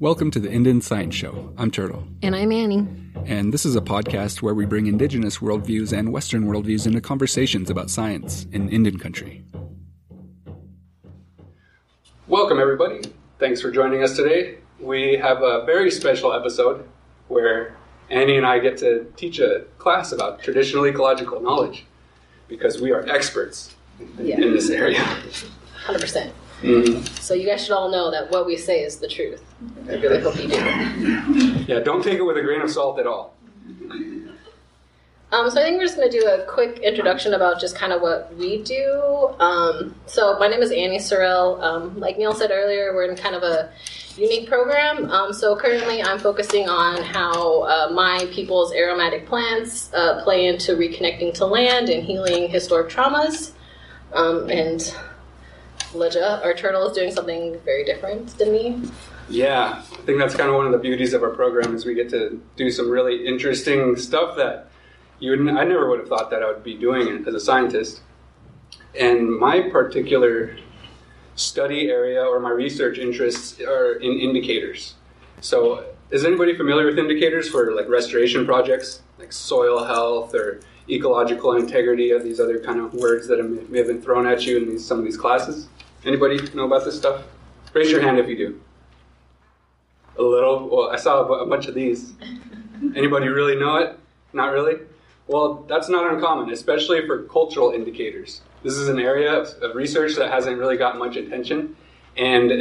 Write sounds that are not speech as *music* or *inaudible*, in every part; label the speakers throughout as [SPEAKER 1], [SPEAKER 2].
[SPEAKER 1] Welcome to the Indian Science Show. I'm Turtle.
[SPEAKER 2] And I'm Annie.
[SPEAKER 1] And this is a podcast where we bring indigenous worldviews and Western worldviews into conversations about science in Indian country. Welcome, everybody. Thanks for joining us today. We have a very special episode where Annie and I get to teach a class about traditional ecological knowledge because we are experts
[SPEAKER 2] Yeah.
[SPEAKER 1] in this area.
[SPEAKER 2] 100%.
[SPEAKER 1] Mhm.
[SPEAKER 2] So you guys should all know that what we say is the truth. I really hope you do.
[SPEAKER 1] Yeah, don't take it with a grain of salt at all.
[SPEAKER 2] Um, so I think we're just going to do a quick introduction about just kind of what we do. Um, so my name is Annie Sorrell. Um, like Neil said earlier, we're in kind of a unique program. Um, so currently I'm focusing on how uh, my people's aromatic plants uh, play into reconnecting to land and healing historic traumas. Um, and Leja, our turtle, is doing something very different than me.
[SPEAKER 1] Yeah, I think that's kind of one of the beauties of our program is we get to do some really interesting stuff that you would, I never would have thought that I would be doing it as a scientist. And my particular study area or my research interests are in indicators. So, is anybody familiar with indicators for like restoration projects, like soil health or ecological integrity, or these other kind of words that may may have been thrown at you in these, some of these classes? Anybody know about this stuff? Raise your hand if you do. A little. Well, I saw a bunch of these. Anybody really know it? Not really. Well, that's not uncommon, especially for cultural indicators. This is an area of, research that hasn't really got much attention, and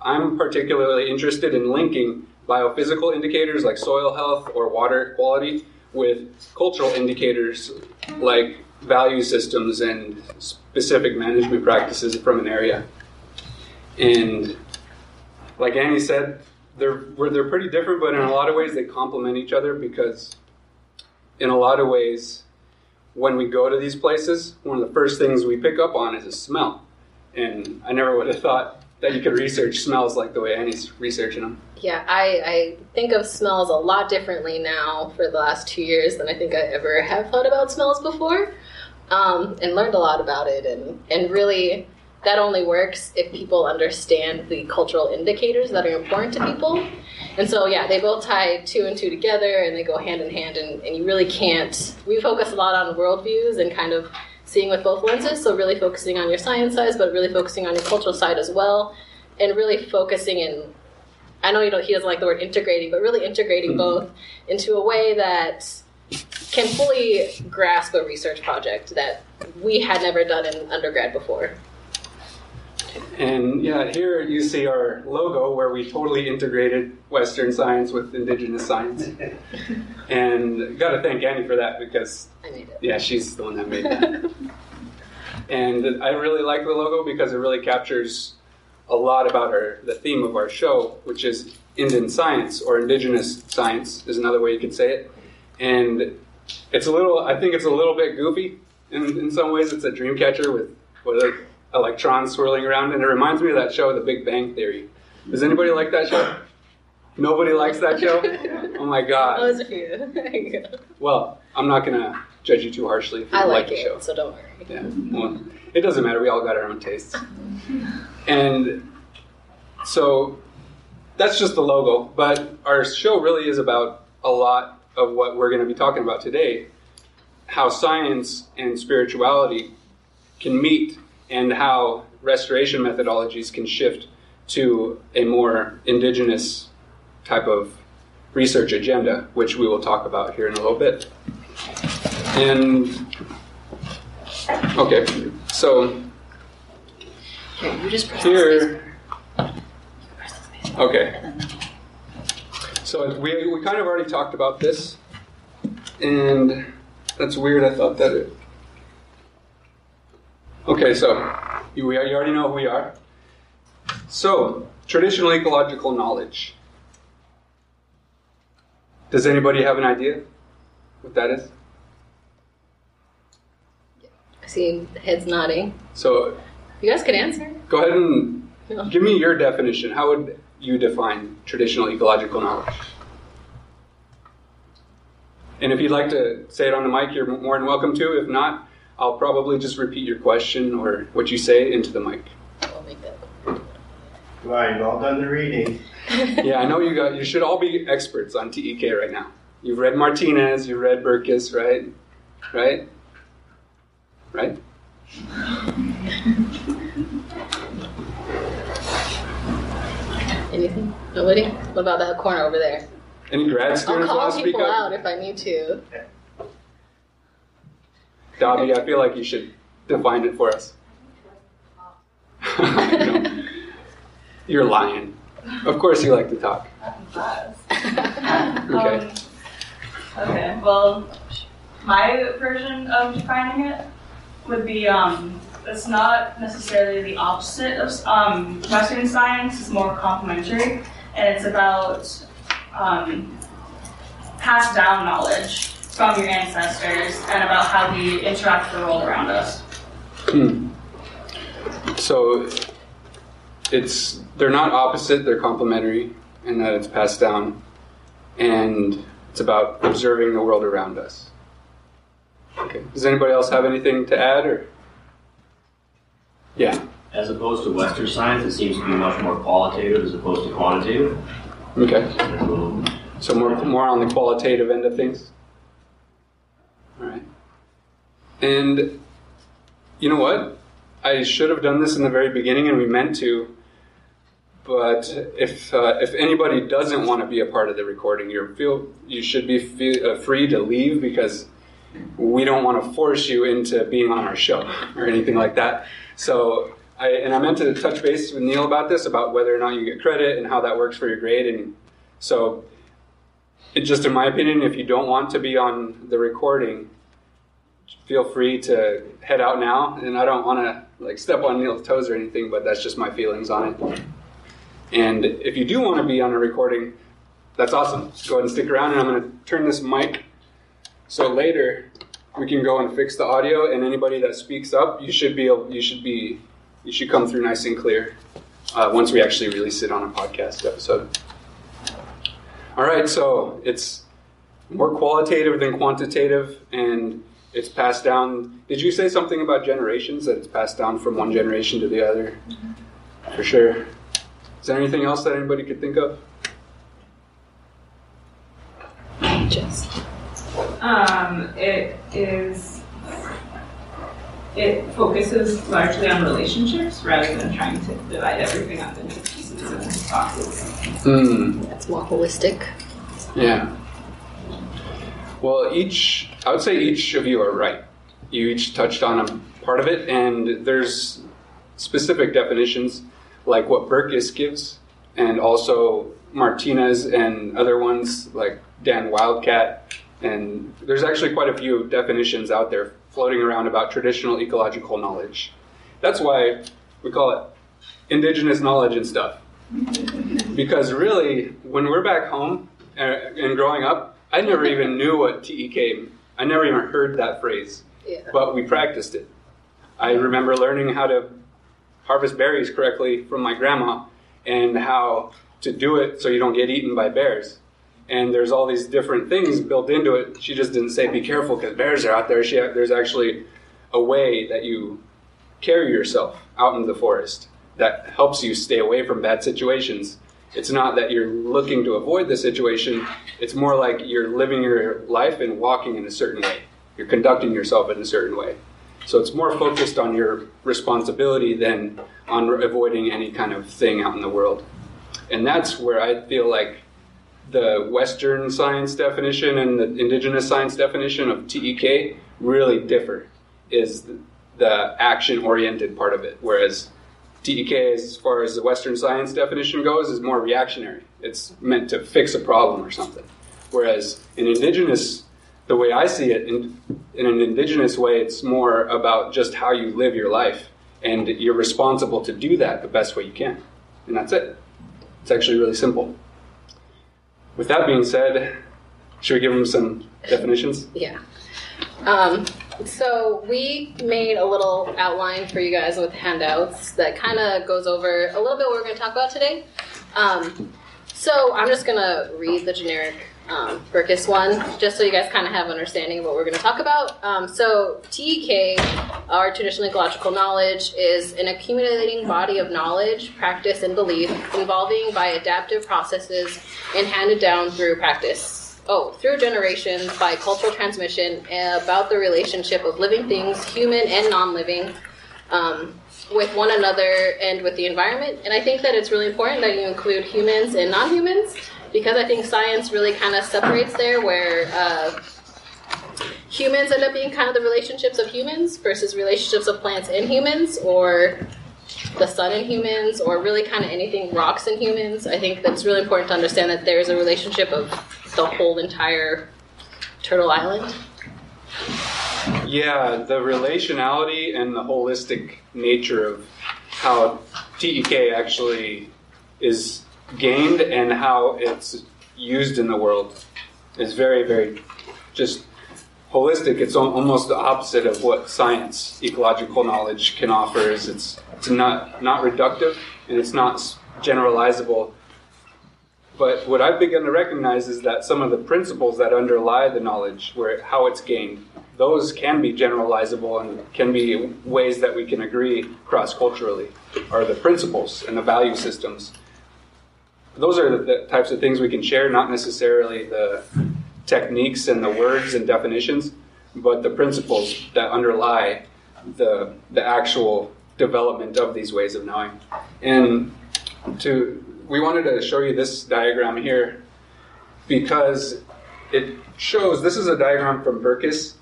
[SPEAKER 1] I'm particularly interested in linking biophysical indicators like soil health or water quality with cultural indicators like value systems and specific management practices from an area. And like Annie said, they're they're pretty different, but in a lot of ways they complement each other because in a lot of ways, when we go to these places, one of the first things we pick up on is a smell. And I never would have thought that you could research smells like the way Annie's researching them.
[SPEAKER 2] Yeah, I, I think of smells a lot differently now for the last two years than I think I ever have thought about smells before, um, and learned a lot about it. And, and really, that only works if people understand the cultural indicators that are important to people. And so, yeah, they both tie two and two together and they go hand in hand. And, and you really can't. We focus a lot on worldviews and kind of seeing with both lenses. So, really focusing on your science side, but really focusing on your cultural side as well. And really focusing in I know you don't, he doesn't like the word integrating, but really integrating both into a way that can fully grasp a research project that we had never done in undergrad before.
[SPEAKER 1] And yeah, here you see our logo where we totally integrated Western science with indigenous science. *laughs* and got to thank Annie for that because
[SPEAKER 2] I made it.
[SPEAKER 1] Yeah, she's the one that made that. *laughs* and I really like the logo because it really captures a lot about our the theme of our show, which is Indian science or indigenous science is another way you could say it. And it's a little I think it's a little bit goofy in, in some ways. It's a dream catcher with with like electrons swirling around and it reminds me of that show, The Big Bang Theory. Does anybody like that show? Nobody likes that show? *laughs* Oh my god.
[SPEAKER 2] Oh, few. *laughs*
[SPEAKER 1] Well, I'm not gonna judge you too harshly if you
[SPEAKER 2] I like
[SPEAKER 1] like the show.
[SPEAKER 2] so don't worry.
[SPEAKER 1] Yeah. Well, it doesn't matter. We all got our own tastes. *laughs* And so that's just the logo. But our show really is about a lot of what we're going to be talking about today how science and spirituality can meet, and how restoration methodologies can shift to a more indigenous type of research agenda, which we will talk about here in a little bit. And okay, so
[SPEAKER 2] Here, you just press
[SPEAKER 1] here, okay. So we, we kind of already talked about this, and that's weird. I thought that it. Okay, so you, we, you already know who we are. So, traditional ecological knowledge. Does anybody have an idea what that is?
[SPEAKER 2] I see heads nodding.
[SPEAKER 1] So,
[SPEAKER 2] You guys can answer.
[SPEAKER 1] go ahead and give me your definition. How would you define traditional ecological knowledge? And if you'd like to say it on the mic, you're more than welcome to. If not, I'll probably just repeat your question or what you say into the mic.
[SPEAKER 2] We'll make that.
[SPEAKER 3] Right, you've all done the reading. *laughs*
[SPEAKER 1] yeah, I know you got. You should all be experts on TEK right now. You've read Martinez, you've read Berkes, right? Right? Right? *laughs*
[SPEAKER 2] Anything? Nobody? What about that corner over there?
[SPEAKER 1] Any grad
[SPEAKER 2] I'll
[SPEAKER 1] students
[SPEAKER 2] call
[SPEAKER 1] want to speak
[SPEAKER 2] people out if I need to.
[SPEAKER 1] Dobby, I feel like you should define it for us. *laughs* No. You're lying. Of course you like to talk. *laughs* Okay.
[SPEAKER 4] Um, okay. Well, my version of defining it would be um, it's not necessarily the opposite of um, Western science. It's more complementary, and it's about um, passed down knowledge from your ancestors and about how we interact with the world around us.
[SPEAKER 1] Hmm. So it's they're not opposite, they're complementary in that it's passed down and it's about observing the world around us. Okay. Does anybody else have anything to add or Yeah.
[SPEAKER 5] As opposed to Western science, it seems to be much more qualitative as opposed to quantitative.
[SPEAKER 1] Okay. So more more on the qualitative end of things. All right. And you know what? I should have done this in the very beginning, and we meant to. But if uh, if anybody doesn't want to be a part of the recording, you feel you should be feel, uh, free to leave because we don't want to force you into being on our show or anything like that. So. I, and I meant to touch base with Neil about this, about whether or not you get credit and how that works for your grade. And so just in my opinion, if you don't want to be on the recording, feel free to head out now. And I don't want to like step on Neil's toes or anything, but that's just my feelings on it. And if you do want to be on a recording, that's awesome. Go ahead and stick around, and I'm going to turn this mic so later we can go and fix the audio. And anybody that speaks up, you should be you should be you should come through nice and clear uh, once we actually release it on a podcast episode. All right, so it's more qualitative than quantitative, and it's passed down. Did you say something about generations that it's passed down from one generation to the other? For sure. Is there anything else that anybody could think of?
[SPEAKER 2] Just.
[SPEAKER 4] Um, it is. It focuses largely on relationships rather than trying to divide everything up into pieces and boxes.
[SPEAKER 1] Hmm.
[SPEAKER 2] That's more holistic.
[SPEAKER 1] Yeah. Well, each, I would say each of you are right. You each touched on a part of it, and there's specific definitions like what Berkes gives, and also Martinez and other ones like Dan Wildcat. And there's actually quite a few definitions out there floating around about traditional ecological knowledge. That's why we call it indigenous knowledge and stuff. Because really, when we're back home uh, and growing up, I never even knew what TEK. I never even heard that phrase,
[SPEAKER 2] Yeah.
[SPEAKER 1] but we practiced it. I remember learning how to harvest berries correctly from my grandma, and how to do it so you don't get eaten by bears. And there's all these different things built into it. She just didn't say be careful because bears are out there. She, there's actually a way that you carry yourself out in the forest that helps you stay away from bad situations. It's not that you're looking to avoid the situation, it's more like you're living your life and walking in a certain way. You're conducting yourself in a certain way. So it's more focused on your responsibility than on avoiding any kind of thing out in the world. And that's where I feel like the Western science definition and the indigenous science definition of TEK really differ, is the action oriented part of it. Whereas TEK, as far as the Western science definition goes, is more reactionary. It's meant to fix a problem or something. Whereas in indigenous, the way I see it, in, in an indigenous way, it's more about just how you live your life. And you're responsible to do that the best way you can. And that's it. It's actually really simple. With that being said, should we give them some definitions?
[SPEAKER 2] Yeah. Um, so we made a little outline for you guys with handouts that kind of goes over a little bit what we're going to talk about today. Um, so I'm just going to read the generic um, one, just so you guys kind of have understanding of what we're going to talk about. Um, so TEK, our traditional ecological knowledge, is an accumulating body of knowledge, practice, and belief involving by adaptive processes and handed down through practice. Oh, through generations by cultural transmission about the relationship of living things, human and non-living, um, with one another and with the environment. And I think that it's really important that you include humans and non-humans because I think science really kind of separates there where uh, humans end up being kind of the relationships of humans versus relationships of plants and humans or the sun and humans or really kind of anything rocks and humans. I think that's really important to understand that there's a relationship of the whole entire Turtle Island.
[SPEAKER 1] Yeah, the relationality and the holistic nature of how TEK actually is gained and how it's used in the world is very, very just holistic. It's almost the opposite of what science, ecological knowledge, can offer. Is it's it's not not reductive and it's not generalizable. But what I've begun to recognize is that some of the principles that underlie the knowledge, where how it's gained, those can be generalizable and can be ways that we can agree cross culturally, are the principles and the value systems those are the types of things we can share, not necessarily the techniques and the words and definitions, but the principles that underlie the, the actual development of these ways of knowing. And to we wanted to show you this diagram here because it shows this is a diagram from Berkes,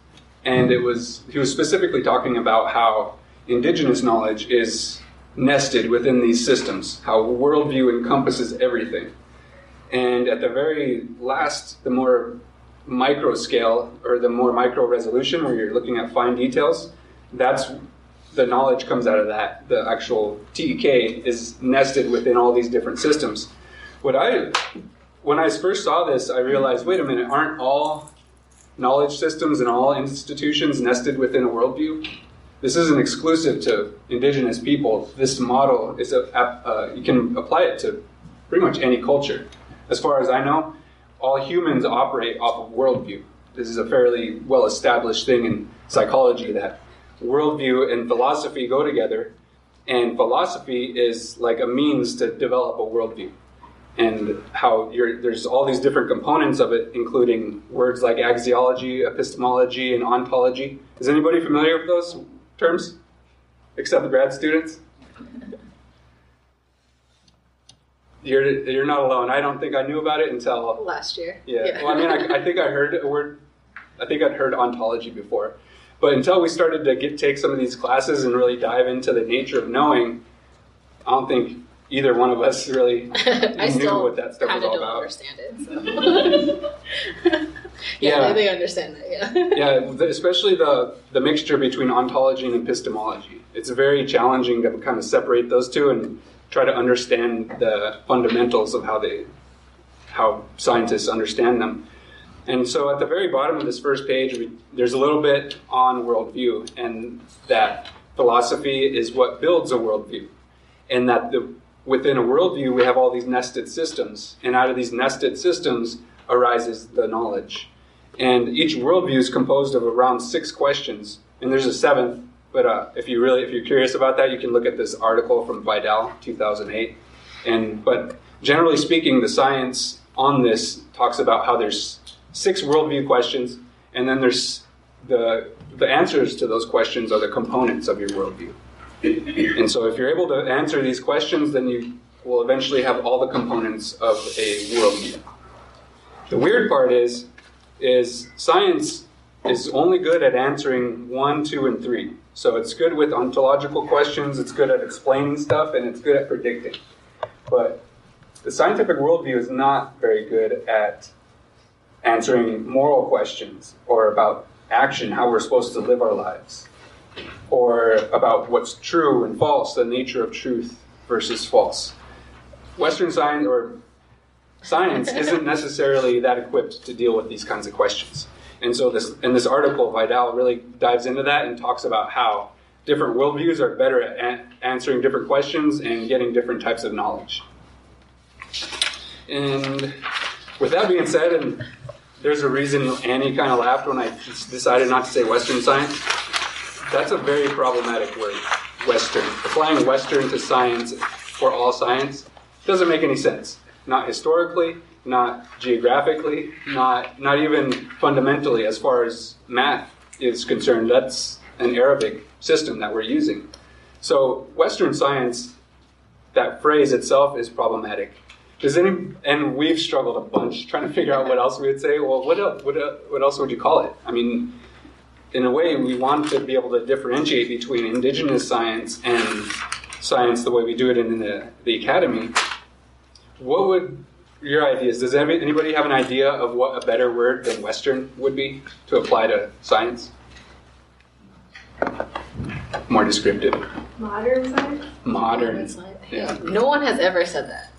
[SPEAKER 1] and it was he was specifically talking about how indigenous knowledge is nested within these systems, how worldview encompasses everything. And at the very last, the more micro scale or the more micro resolution where you're looking at fine details, that's the knowledge comes out of that. The actual TEK is nested within all these different systems. What I when I first saw this, I realized, wait a minute, aren't all knowledge systems and all institutions nested within a worldview? This isn't exclusive to indigenous people. This model is a, you can apply it to pretty much any culture. As far as I know, all humans operate off of worldview. This is a fairly well established thing in psychology that worldview and philosophy go together, and philosophy is like a means to develop a worldview. And how there's all these different components of it, including words like axiology, epistemology, and ontology. Is anybody familiar with those terms, except the grad students. You're, you're not alone. I don't think I knew about it until
[SPEAKER 2] last year.
[SPEAKER 1] Yeah. yeah. Well, I mean, I, I think I heard a word. I think I'd heard ontology before, but until we started to get take some of these classes and really dive into the nature of knowing, I don't think either one of us really *laughs* knew what that stuff was all
[SPEAKER 2] about. I Understand it. So. *laughs* *laughs* yeah, yeah, they understand that.
[SPEAKER 1] Yeah, *laughs* yeah, especially the the mixture between ontology and epistemology. It's very challenging to kind of separate those two and try to understand the fundamentals of how they how scientists understand them. And so at the very bottom of this first page, we, there's a little bit on worldview, and that philosophy is what builds a worldview, and that the within a worldview, we have all these nested systems, and out of these nested systems arises the knowledge. And each worldview is composed of around six questions, and there's a seventh. But uh, if you really, if you're curious about that, you can look at this article from Vidal, 2008. And but generally speaking, the science on this talks about how there's six worldview questions, and then there's the the answers to those questions are the components of your worldview. And so if you're able to answer these questions, then you will eventually have all the components of a worldview. The weird part is, is science is only good at answering one, two, and three. So it's good with ontological questions, it's good at explaining stuff, and it's good at predicting. But the scientific worldview is not very good at answering moral questions or about action, how we're supposed to live our lives or about what's true and false, the nature of truth versus false. Western science or science isn't necessarily that equipped to deal with these kinds of questions. And so this in this article, Vidal really dives into that and talks about how different worldviews are better at an- answering different questions and getting different types of knowledge. And with that being said, and there's a reason Annie kind of laughed when I decided not to say Western science. That's a very problematic word, Western. Applying Western to science for all science doesn't make any sense. Not historically, not geographically, hmm. not not even fundamentally as far as math is concerned. That's an Arabic system that we're using. So Western science, that phrase itself is problematic. Does any and we've struggled a bunch trying to figure out what else we would say. Well, what else, what, what else would you call it? I mean, in a way, we want to be able to differentiate between indigenous science and science the way we do it in the, the academy. What would your ideas? Does anybody have an idea of what a better word than Western would be to apply to science? More descriptive.
[SPEAKER 3] Modern science?
[SPEAKER 1] Modern.
[SPEAKER 2] science.
[SPEAKER 1] Yeah.
[SPEAKER 2] No one has ever said that.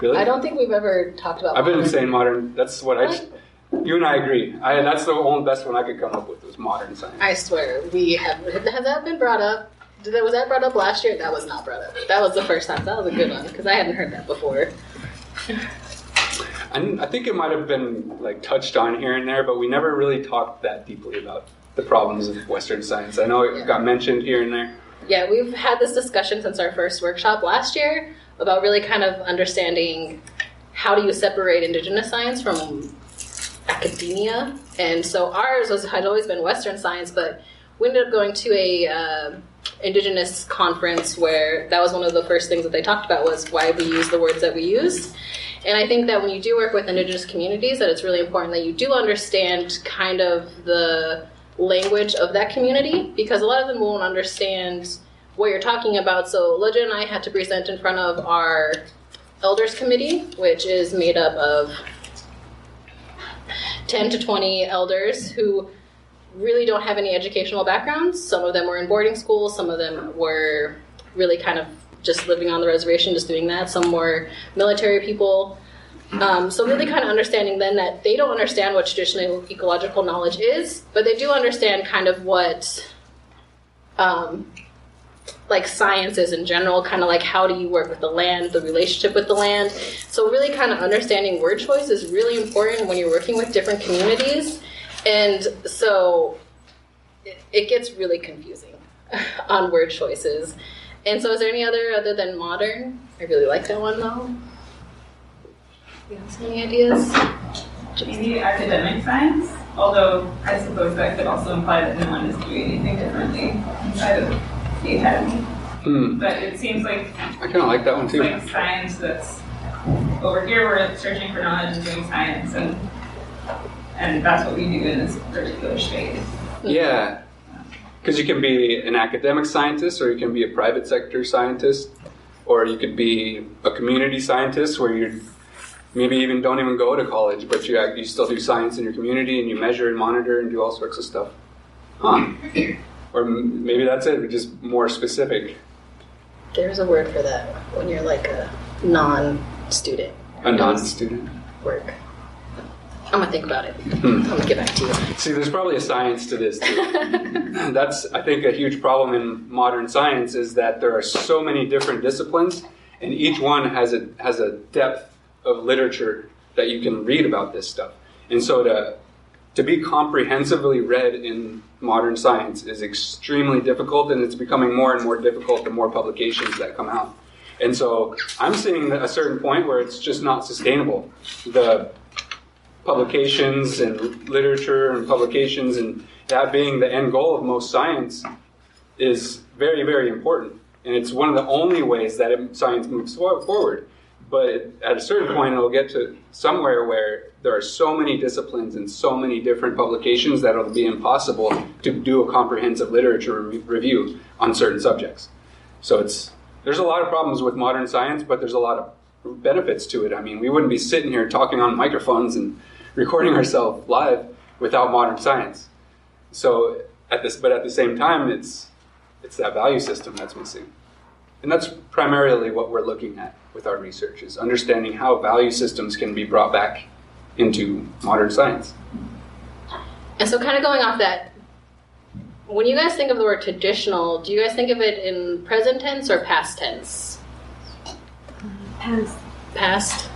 [SPEAKER 1] Really?
[SPEAKER 2] I don't think we've ever talked about.
[SPEAKER 1] I've been
[SPEAKER 2] modern.
[SPEAKER 1] saying modern. That's what I. Just, you and I agree. I, that's the only best one I could come up with was modern science.
[SPEAKER 2] I swear we have. Has that been brought up? Did that, was that brought up last year? That was not brought up. That was the first time. That was a good one because I hadn't heard that before. *laughs*
[SPEAKER 1] I, I think it might have been like touched on here and there, but we never really talked that deeply about the problems of Western science. I know it
[SPEAKER 2] Yeah.
[SPEAKER 1] got mentioned here and there.
[SPEAKER 2] Yeah, we've had this discussion since our first workshop last year about really kind of understanding how do you separate indigenous science from academia. And so ours was, had always been Western science, but we ended up going to a uh, indigenous conference where that was one of the first things that they talked about was why we use the words that we use. And I think that when you do work with indigenous communities, that it's really important that you do understand kind of the language of that community because a lot of them won't understand what you're talking about. So Loja and I had to present in front of our elders committee, which is made up of 10 to 20 elders who really don't have any educational backgrounds. Some of them were in boarding schools, some of them were really kind of just living on the reservation, just doing that. Some were military people. Um, so really kind of understanding then that they don't understand what traditional ecological knowledge is, but they do understand kind of what um, like sciences in general, kind of like how do you work with the land, the relationship with the land. So really kind of understanding word choice is really important when you're working with different communities. And so it, it gets really confusing *laughs* on word choices. And so is there any other other than modern? I really like that one though. You have any ideas?
[SPEAKER 4] Maybe academic science, although I suppose that could also imply that no one is doing anything differently inside of the academy.
[SPEAKER 1] Hmm.
[SPEAKER 4] But it seems like
[SPEAKER 1] I kind of like that one too.
[SPEAKER 4] like science that's over here we're searching for knowledge and doing science and and that's what we do in this particular space.
[SPEAKER 1] Yeah, because you can be an academic scientist, or you can be a private sector scientist, or you could be a community scientist where you maybe even don't even go to college, but you you still do science in your community and you measure and monitor and do all sorts of stuff. Huh. or maybe that's it, just more specific.
[SPEAKER 2] There's a word for that when you're like a non-student
[SPEAKER 1] A non-student.
[SPEAKER 2] work. I'm gonna think about it.
[SPEAKER 1] Hmm.
[SPEAKER 2] I'm gonna get back to you.
[SPEAKER 1] See, there's probably a science to this too. *laughs* That's, I think, a huge problem in modern science is that there are so many different disciplines, and each one has a has a depth of literature that you can read about this stuff. And so to to be comprehensively read in modern science is extremely difficult, and it's becoming more and more difficult the more publications that come out. And so I'm seeing a certain point where it's just not sustainable. The publications and literature and publications and that being the end goal of most science is very very important. And it's one of the only ways that it, science moves forward. But at a certain point it'll get to somewhere where there are so many disciplines and so many different publications that it'll be impossible to do a comprehensive literature re- review on certain subjects. So it's there's a lot of problems with modern science but there's a lot of benefits to it. I mean we wouldn't be sitting here talking on microphones and recording mm-hmm. ourselves live without modern science. So at this, but at the same time, it's it's that value system that's missing, and that's primarily what we're looking at with our research is understanding how value systems can be brought back into modern science.
[SPEAKER 2] And so, kind of going off that, when you guys think of the word traditional, do you guys think of it in present tense or past tense?
[SPEAKER 3] Past.
[SPEAKER 2] Past.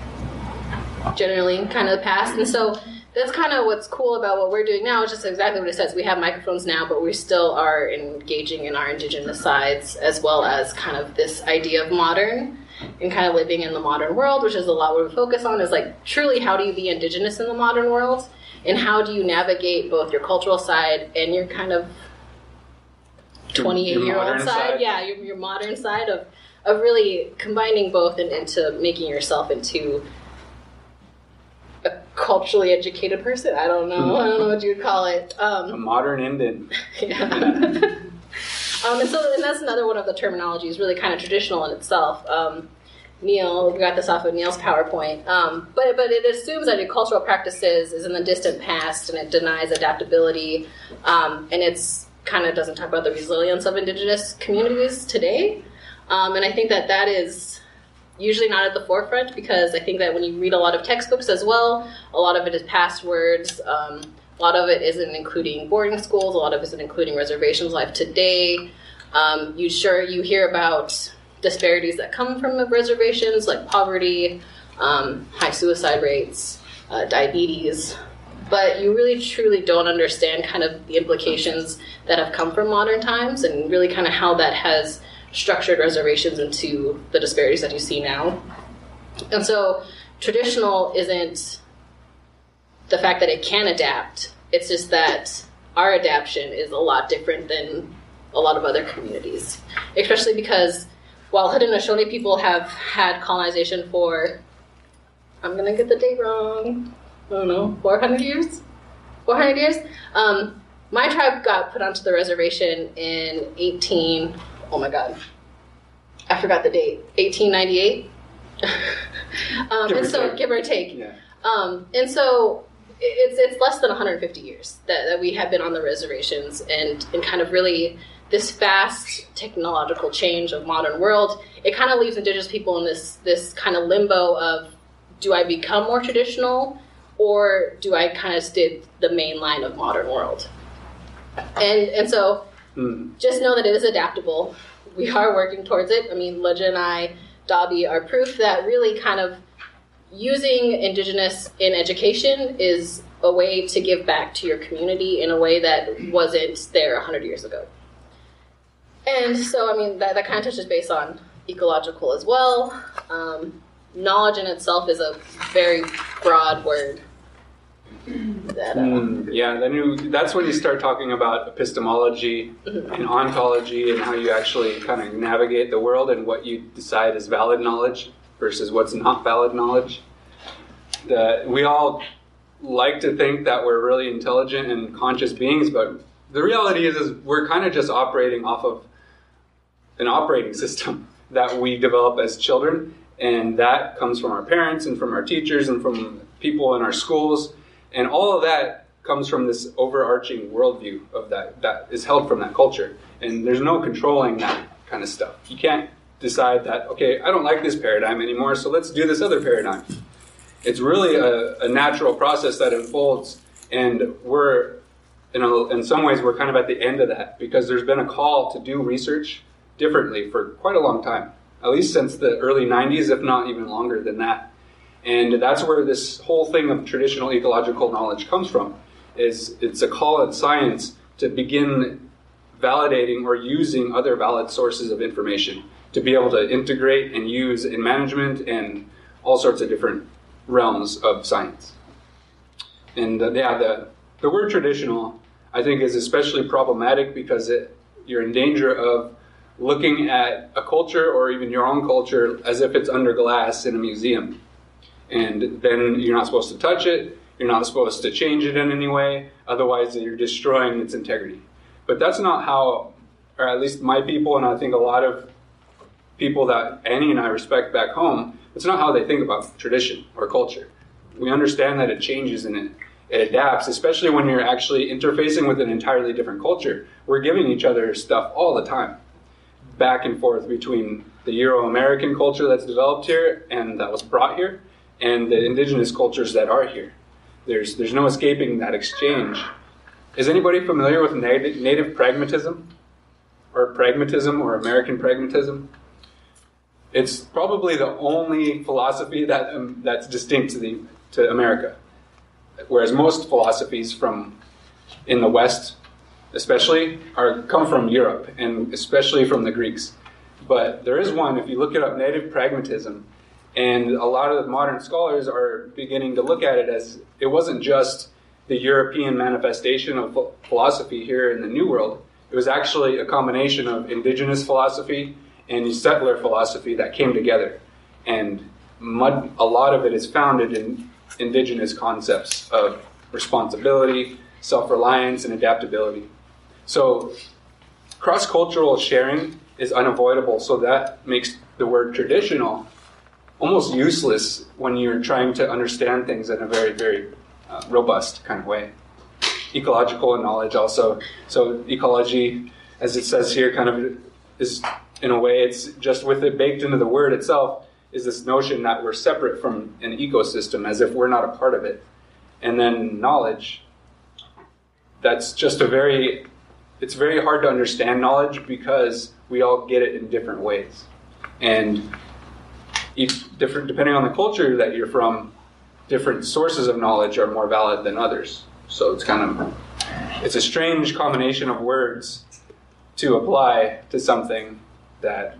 [SPEAKER 2] Generally kind of the past. And so that's kind of what's cool about what we're doing now. It's just exactly what it says. We have microphones now, but we still are engaging in our indigenous sides as well as kind of this idea of modern and kind of living in the modern world, which is a lot what we focus on. Is like truly how do you be indigenous in the modern world, and how do you navigate both your cultural side and your kind of 28 year old side, side, yeah, your, your modern side of of really combining both and into making yourself into culturally educated person. I don't know. I don't know what you'd call it.
[SPEAKER 1] Um, a modern Indian. *laughs*
[SPEAKER 2] yeah. um, and so, and that's another one of the terminologies, really kind of traditional in itself. Um, Neil, we got this off of Neil's PowerPoint, um, but but it assumes that cultural practices is in the distant past, and it denies adaptability, um, and it's kind of doesn't talk about the resilience of indigenous communities today. Um, and I think that that is usually not at the forefront because I think that when you read a lot of textbooks as well, a lot of it is past words. Um, a lot of it isn't including boarding schools. A lot of it isn't including reservations life today. Um, you sure you hear about disparities that come from the reservations, like poverty, um, high suicide rates, uh, diabetes, but you really truly don't understand kind of the implications that have come from modern times and really kind of how that has structured reservations into the disparities that you see now. And so traditional isn't the fact that it can adapt, it's just that our adaptation is a lot different than a lot of other communities, especially because while Haudenosaunee people have had colonization for, I'm gonna get the date wrong, I don't know, 400 years? 400 years? Um, my tribe got put onto the reservation in 18, oh my god, I forgot the date, 1898? *laughs* um, and so, take. give or take. Yeah. Um, and so it's, it's less than 150 years that, that we have been on the reservations and, and kind of really this fast technological change of modern world, it kind of leaves indigenous people in this this kind of limbo of do I become more traditional or do I kind of stay the main line of modern world? And and so mm. just know that it is adaptable. We are working towards it. I mean, Leja and I, Dobby, are proof that really kind of using indigenous in education is a way to give back to your community in a way that wasn't there 100 years ago. And so, I mean, that, that kind of touches base on ecological as well. Um, knowledge in itself is a very broad word.
[SPEAKER 1] That, uh, mm, yeah, then you, that's when you start talking about epistemology mm-hmm. and ontology and how you actually kind of navigate the world and what you decide is valid knowledge versus what's not valid knowledge. That we all like to think that we're really intelligent and conscious beings, but the reality is, is we're kind of just operating off of an operating *laughs* system that we develop as children, and that comes from our parents and from our teachers and from people in our schools, and all of that comes from this overarching worldview of that that is held from that culture, and there's no controlling that kind of stuff. You can't decide that okay, I don't like this paradigm anymore, so let's do this other paradigm. It's really a, a natural process that unfolds, and we're in, a, in some ways we're kind of at the end of that because there's been a call to do research differently for quite a long time, at least since the early 90s, if not even longer than that. And that's where this whole thing of traditional ecological knowledge comes from. Is it's a call in science to begin validating or using other valid sources of information to be able to integrate and use in management and all sorts of different realms of science. And uh, yeah, the, the word traditional, I think, is especially problematic because it, you're in danger of looking at a culture or even your own culture as if it's under glass in a museum. And then you're not supposed to touch it, you're not supposed to change it in any way, otherwise, you're destroying its integrity. But that's not how, or at least my people, and I think a lot of people that Annie and I respect back home, it's not how they think about tradition or culture. We understand that it changes and it, it adapts, especially when you're actually interfacing with an entirely different culture. We're giving each other stuff all the time back and forth between the Euro American culture that's developed here and that was brought here, and the indigenous cultures that are here. There's, there's no escaping that exchange. Is anybody familiar with native, native pragmatism? Or pragmatism or American pragmatism? It's probably the only philosophy that um, that's distinct to the to America, whereas most philosophies from in the West, especially, are come from Europe and especially from the Greeks. But there is one. If you look it up, native pragmatism, and a lot of modern scholars are beginning to look at it as it wasn't just the European manifestation of philosophy here in the New World. It was actually a combination of indigenous philosophy and settler philosophy that came together. And mud, a lot of it is founded in indigenous concepts of responsibility, self reliance, and adaptability. So, cross cultural sharing is unavoidable, so that makes the word traditional almost useless when you're trying to understand things in a very, very uh, robust kind of way. Ecological knowledge also. So, ecology, as it says here, kind of is in a way, it's just with it baked into the word itself, is this notion that we're separate from an ecosystem as if we're not a part of it. And then knowledge, that's just a very, it's very hard to understand knowledge because we all get it in different ways. And each different, depending on the culture that you're from, different sources of knowledge are more valid than others. So it's kind of, it's a strange combination of words to apply to something that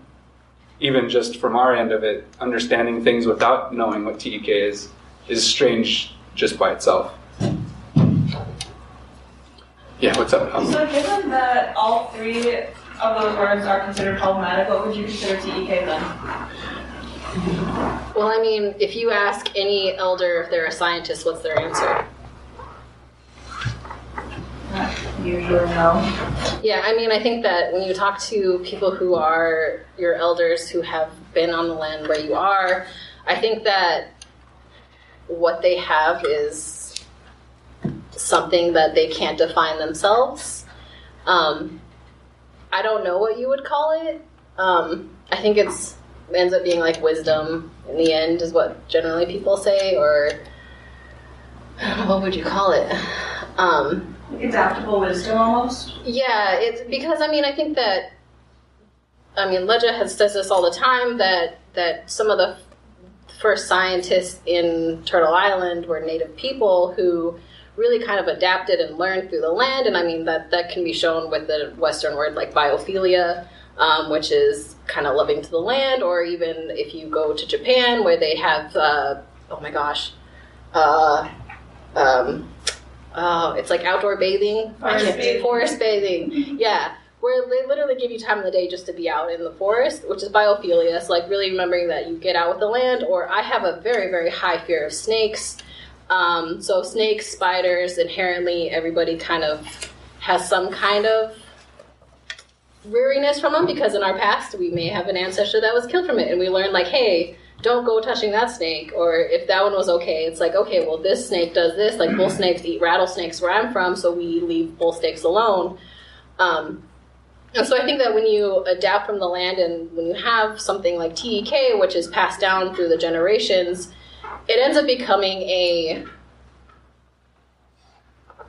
[SPEAKER 1] even just from our end of it, understanding things without knowing what TEK is is strange just by itself. Yeah, what's up?
[SPEAKER 4] Um, so, given that all three of those words are considered problematic, what would you consider TEK then?
[SPEAKER 2] Well, I mean, if you ask any elder if they're a scientist, what's their answer?
[SPEAKER 4] usually no.
[SPEAKER 2] Yeah, I mean, I think that when you talk to people who are your elders who have been on the land where you are, I think that what they have is something that they can't define themselves. Um, I don't know what you would call it. Um, I think it's ends up being like wisdom in the end, is what generally people say, or what would you call it? Um,
[SPEAKER 4] adaptable wisdom almost.
[SPEAKER 2] Yeah, it's because I mean I think that I mean Leja has says this all the time that that some of the first scientists in Turtle Island were native people who really kind of adapted and learned through the land, and I mean that that can be shown with the Western word like biophilia, um, which is kind of loving to the land, or even if you go to Japan where they have uh, oh my gosh. Uh, um, Oh, it's like outdoor bathing.
[SPEAKER 4] Forest bathing.
[SPEAKER 2] Forest bathing. *laughs* Yeah. Where they literally give you time of the day just to be out in the forest, which is biophilia. So, like, really remembering that you get out with the land. Or I have a very, very high fear of snakes. Um, so, snakes, spiders, inherently, everybody kind of has some kind of weariness from them because in our past we may have an ancestor that was killed from it. And we learned, like, hey, don't go touching that snake or if that one was okay it's like okay well this snake does this like bull snakes eat rattlesnakes where i'm from so we leave bull snakes alone um, and so i think that when you adapt from the land and when you have something like tek which is passed down through the generations it ends up becoming a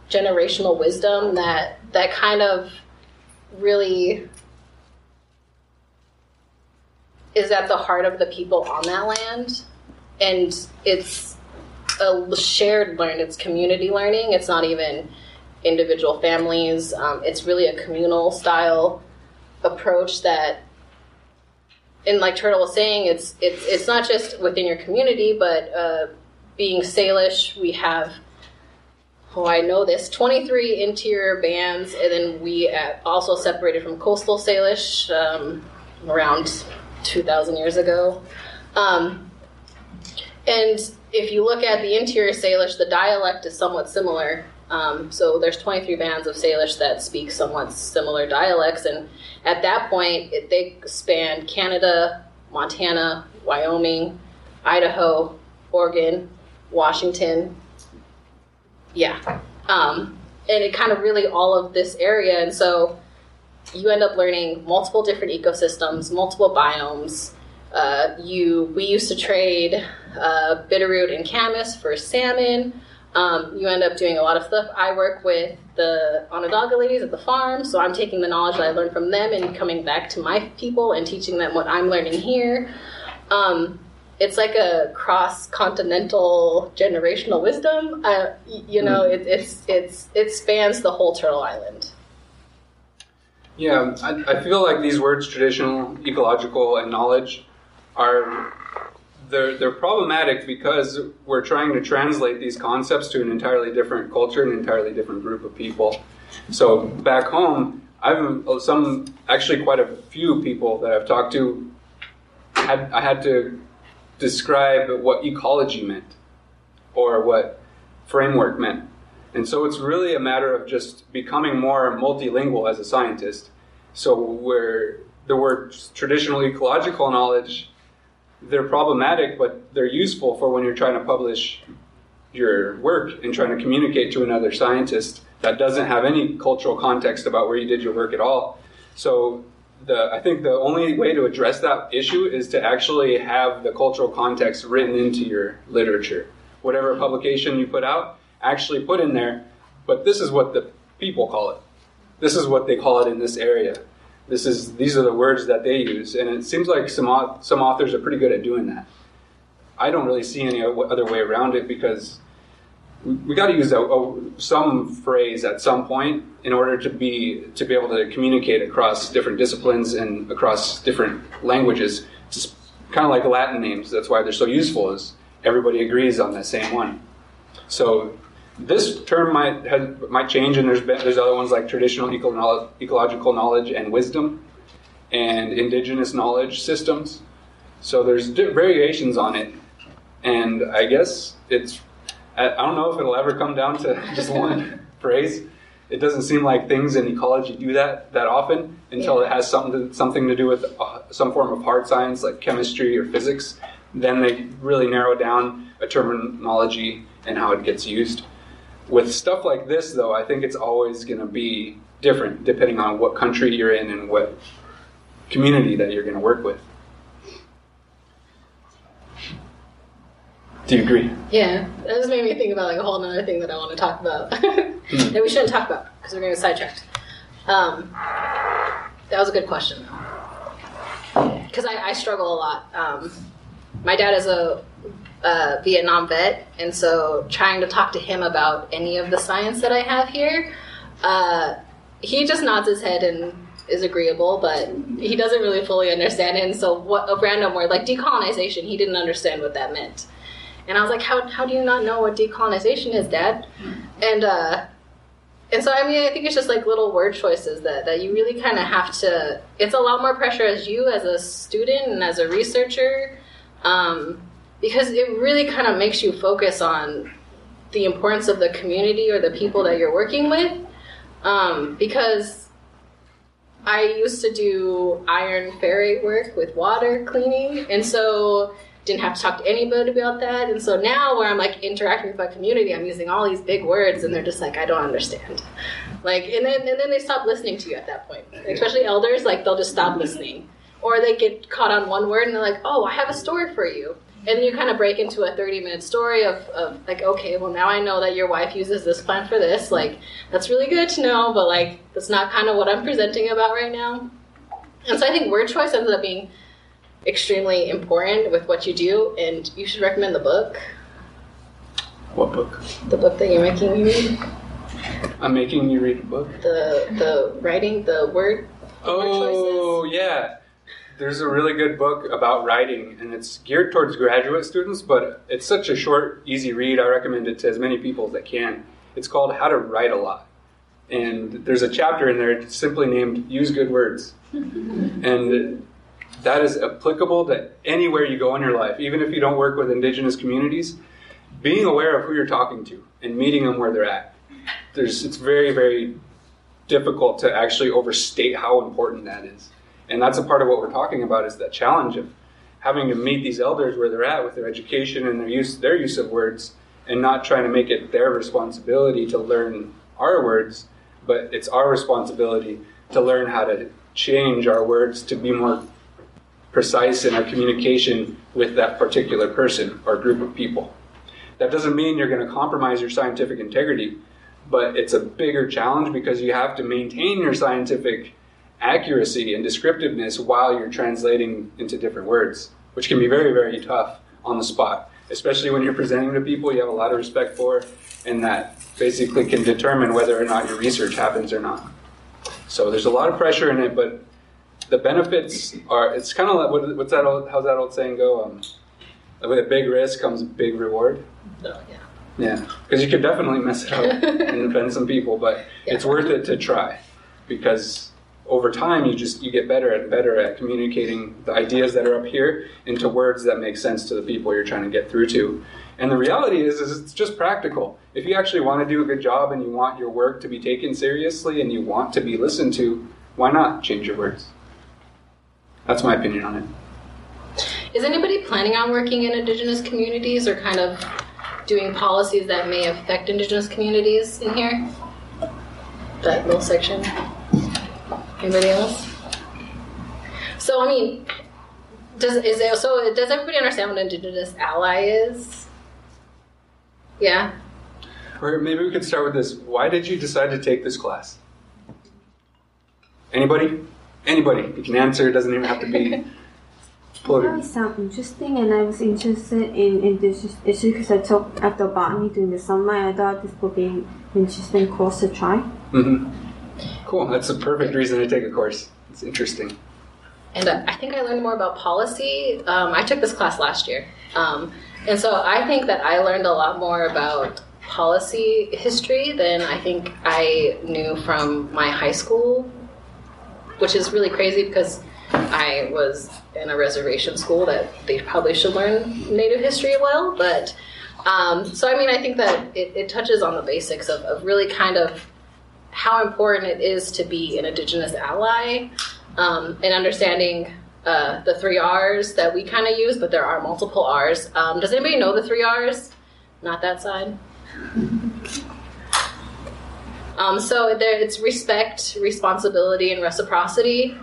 [SPEAKER 2] generational wisdom that that kind of really is at the heart of the people on that land, and it's a shared learn. It's community learning. It's not even individual families. Um, it's really a communal style approach that, and like Turtle was saying, it's it's it's not just within your community, but uh, being Salish, we have. Oh, I know this. 23 interior bands, and then we uh, also separated from coastal Salish um, around 2,000 years ago. Um, and if you look at the interior Salish, the dialect is somewhat similar. Um, so there's 23 bands of Salish that speak somewhat similar dialects, and at that point, it, they span Canada, Montana, Wyoming, Idaho, Oregon, Washington. Yeah, um, and it kind of really all of this area, and so you end up learning multiple different ecosystems, multiple biomes. Uh, you we used to trade uh, bitterroot and camas for salmon. Um, you end up doing a lot of stuff. I work with the Onondaga ladies at the farm, so I'm taking the knowledge that I learned from them and coming back to my people and teaching them what I'm learning here. Um, it's like a cross continental generational wisdom. Uh, you know, it, it's it's it spans the whole Turtle Island.
[SPEAKER 1] Yeah, I, I feel like these words, traditional, ecological, and knowledge, are they're they're problematic because we're trying to translate these concepts to an entirely different culture, an entirely different group of people. So back home, I've some actually quite a few people that I've talked to had I had to describe what ecology meant or what framework meant. And so it's really a matter of just becoming more multilingual as a scientist. So where the words traditional ecological knowledge, they're problematic, but they're useful for when you're trying to publish your work and trying to communicate to another scientist that doesn't have any cultural context about where you did your work at all. So the I think the only way to address that issue is to actually have the cultural context written into your literature. Whatever publication you put out, actually put in there, but this is what the people call it. This is what they call it in this area. This is these are the words that they use, and it seems like some some authors are pretty good at doing that. I don't really see any other way around it because we got to use a, a, some phrase at some point in order to be to be able to communicate across different disciplines and across different languages. It's kind of like Latin names. That's why they're so useful. Is everybody agrees on the same one. So this term might might change, and there's there's other ones like traditional eco- ecological knowledge and wisdom, and indigenous knowledge systems. So there's variations on it, and I guess it's I don't know if it'll ever come down to *laughs* just one phrase. It doesn't seem like things in ecology do that that often until yeah. it has something to, something to do with uh, some form of hard science like chemistry or physics. Then they really narrow down a terminology and how it gets used. With stuff like this, though, I think it's always going to be different depending on what country you're in and what community that you're going to work with. Do you agree?
[SPEAKER 2] Yeah, that just made me think about like a whole other thing that I want to talk about *laughs* mm. that we shouldn't talk about because we're going to sidetracked. Um, that was a good question though, because I, I, struggle a lot. Um, my dad is a, a, Vietnam vet, and so trying to talk to him about any of the science that I have here, uh, he just nods his head and is agreeable, but he doesn't really fully understand it. And so, what a random word like decolonization, he didn't understand what that meant. And I was like, how, how do you not know what decolonization is, Dad? And uh, and so I mean, I think it's just like little word choices that that you really kind of have to. It's a lot more pressure as you as a student and as a researcher, um, because it really kind of makes you focus on the importance of the community or the people that you're working with, um, because. I used to do iron ferrite work with water cleaning, and so didn't have to talk to anybody about that. And so now, where I'm like interacting with my community, I'm using all these big words, and they're just like, I don't understand. Like, and then and then they stop listening to you at that point. Especially elders, like they'll just stop listening, or they get caught on one word, and they're like, Oh, I have a story for you. And then you kind of break into a 30 minute story of, of like, okay, well, now I know that your wife uses this plant for this. Like, that's really good to know, but like, that's not kind of what I'm presenting about right now. And so I think word choice ends up being extremely important with what you do, and you should recommend the book.
[SPEAKER 1] What book?
[SPEAKER 2] The book that you're making me read.
[SPEAKER 1] I'm making you read a book.
[SPEAKER 2] The the writing, the word.
[SPEAKER 1] Oh word yeah, there's a really good book about writing, and it's geared towards graduate students, but it's such a short, easy read. I recommend it to as many people as I can. It's called How to Write a Lot, and there's a chapter in there simply named "Use Good Words," *laughs* and that is applicable to anywhere you go in your life, even if you don't work with indigenous communities. Being aware of who you're talking to and meeting them where they're at. There's, it's very, very difficult to actually overstate how important that is. And that's a part of what we're talking about is that challenge of having to meet these elders where they're at with their education and their use, their use of words and not trying to make it their responsibility to learn our words, but it's our responsibility to learn how to change our words to be more precise in our communication with that particular person or group of people. That doesn't mean you're going to compromise your scientific integrity, but it's a bigger challenge because you have to maintain your scientific accuracy and descriptiveness while you're translating into different words, which can be very, very tough on the spot, especially when you're presenting to people you have a lot of respect for, and that basically can determine whether or not your research happens or not. So there's a lot of pressure in it, but the benefits are. It's kind of like what, what's that old? How's that old saying go? Um, with a big risk comes a big reward.
[SPEAKER 2] Oh, yeah.
[SPEAKER 1] Yeah, because you could definitely mess it up *laughs* and offend some people, but
[SPEAKER 2] Yeah.
[SPEAKER 1] it's worth it to try because over time you just you get better and better at communicating the ideas that are up here into words that make sense to the people you're trying to get through to. And the reality is, is it's just practical. If you actually want to do a good job and you want your work to be taken seriously and you want to be listened to, why not change your words? That's my opinion on it.
[SPEAKER 2] Is anybody planning on working in Indigenous communities or kind of doing policies that may affect Indigenous communities in here? That little section. Anybody else? So I mean, does is there, so does everybody understand what an Indigenous ally is? Yeah.
[SPEAKER 1] Or maybe we could start with this. Why did you decide to take this class? Anybody? Anybody. You can answer. It doesn't even have to be *laughs*
[SPEAKER 3] That
[SPEAKER 1] political.
[SPEAKER 3] it interesting, and I was interested in, in this issue because I took after botany during the summer. and I thought this would be an interesting course to try.
[SPEAKER 1] hmm Cool. That's the perfect reason to take a course. It's interesting.
[SPEAKER 2] And uh, I think I learned more about policy. Um, I took this class last year. Um, and so I think that I learned a lot more about policy history than I think I knew from my high school, which is really crazy because I was in a reservation school that they probably should learn Native history well. But um, so, I mean, I think that it, it touches on the basics of, of really kind of how important it is to be an Indigenous ally um, and understanding uh, the three R's that we kind of use, but there are multiple R's. Um, does anybody know the three R's? Not that side. Um, so there, it's respect, responsibility, and reciprocity.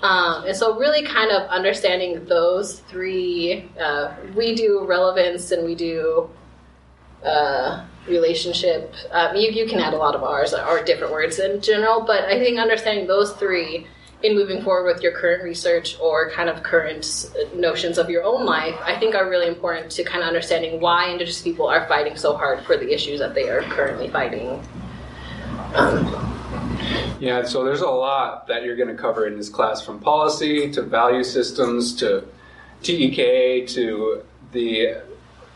[SPEAKER 2] Um, and so, really, kind of understanding those three. Uh, we do relevance, and we do uh, relationship. Um, you, you can add a lot of R's or different words in general, but I think understanding those three in moving forward with your current research or kind of current notions of your own life, I think are really important to kind of understanding why Indigenous people are fighting so hard for the issues that they are currently fighting.
[SPEAKER 1] Yeah, so there's a lot that you're going to cover in this class from policy to value systems to TEK to the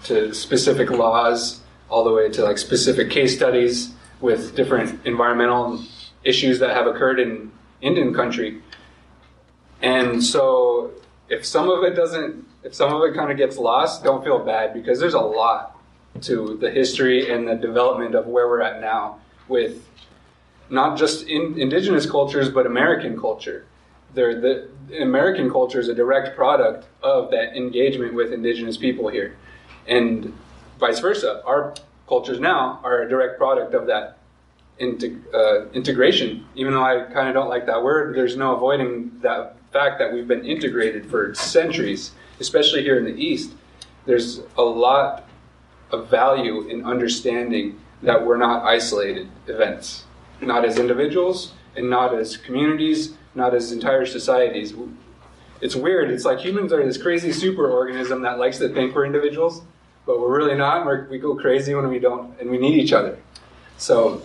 [SPEAKER 1] to specific laws all the way to like specific case studies with different environmental issues that have occurred in Indian country. And so if some of it doesn't if some of it kind of gets lost, don't feel bad because there's a lot to the history and the development of where we're at now with not just in indigenous cultures but American culture. They're the American culture is a direct product of that engagement with indigenous people here, and vice versa. Our cultures now are a direct product of that integ- uh, integration. Even though I kind of don't like that word, there's no avoiding that fact that we've been integrated for centuries, especially here in the East. There's a lot of value in understanding that we're not isolated events, not as individuals and not as communities, not as entire societies. It's weird. It's like humans are this crazy super organism that likes to think we're individuals, but we're really not. We're, we go crazy when we don't, and we need each other. So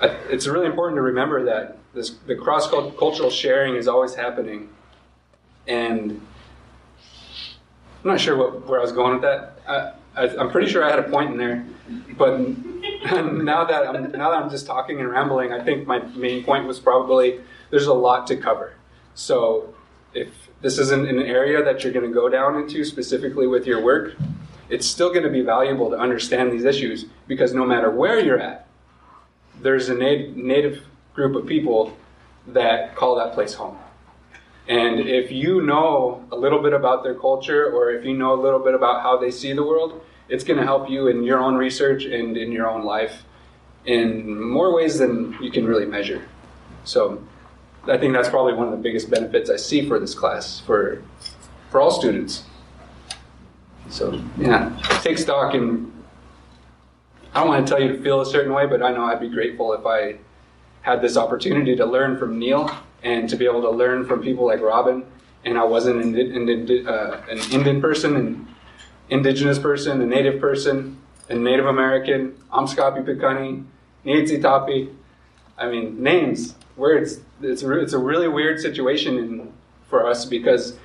[SPEAKER 1] I, it's really important to remember that this, the cross cultural sharing is always happening, and I'm not sure what, where I was going with that. I, I, I'm pretty sure I had a point in there, but *laughs* now that I'm now that I'm just talking and rambling, I think my main point was probably there's a lot to cover. So if this isn't an area that you're going to go down into specifically with your work, it's still going to be valuable to understand these issues because no matter where you're at, there's a native, native group of people that call that place home. And if you know a little bit about their culture or if you know a little bit about how they see the world, it's going to help you in your own research and in your own life in more ways than you can really measure. So I think that's probably one of the biggest benefits I see for this class for for all students. So yeah, take stock and I don't want to tell you to feel a certain way, but I know I'd be grateful if I had this opportunity to learn from Neil and to be able to learn from people like Robin. And I wasn't an, Indi- uh, an Indian person, an indigenous person, a native person, a Native American, Amskapi Pikani, Niitsitapi. I mean, names, words. It's it's a really weird situation in, for us because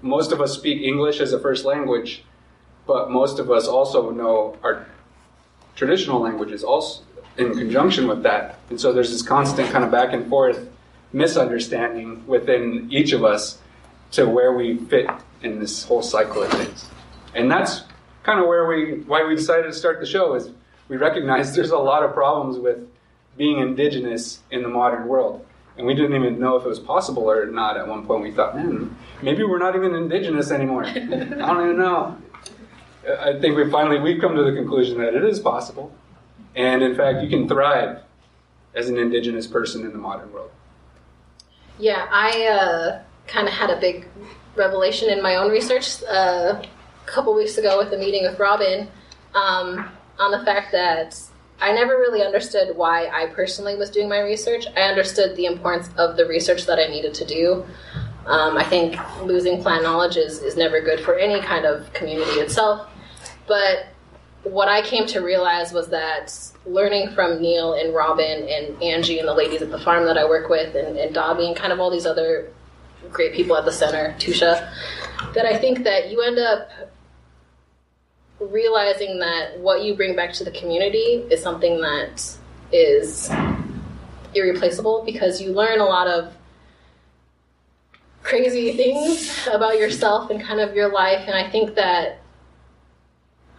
[SPEAKER 1] most of us speak English as a first language, but most of us also know our traditional languages also in conjunction with that. And so there's this constant kind of back and forth misunderstanding within each of us to where we fit in this whole cycle of things. And that's kind of where we why we decided to start the show is we recognize *laughs* there's a lot of problems with being indigenous in the modern world. And we didn't even know if it was possible or not at one point. We thought, man, maybe we're not even indigenous anymore. *laughs* I don't even know. I think we finally we've come to the conclusion that it is possible. And in fact, you can thrive as an indigenous person in the modern world.
[SPEAKER 2] Yeah, I uh, kind of had a big revelation in my own research uh, a couple weeks ago with a meeting with Robin um, on the fact that I never really understood why I personally was doing my research. I understood the importance of the research that I needed to do. Um, I think losing plant knowledge is, is never good for any kind of community itself. But what I came to realize was that learning from Neil and Robin and Angie and the ladies at the farm that I work with and, and Dobby and kind of all these other great people at the center, Tusha, that I think that you end up realizing that what you bring back to the community is something that is irreplaceable because you learn a lot of crazy things about yourself and kind of your life. And I think that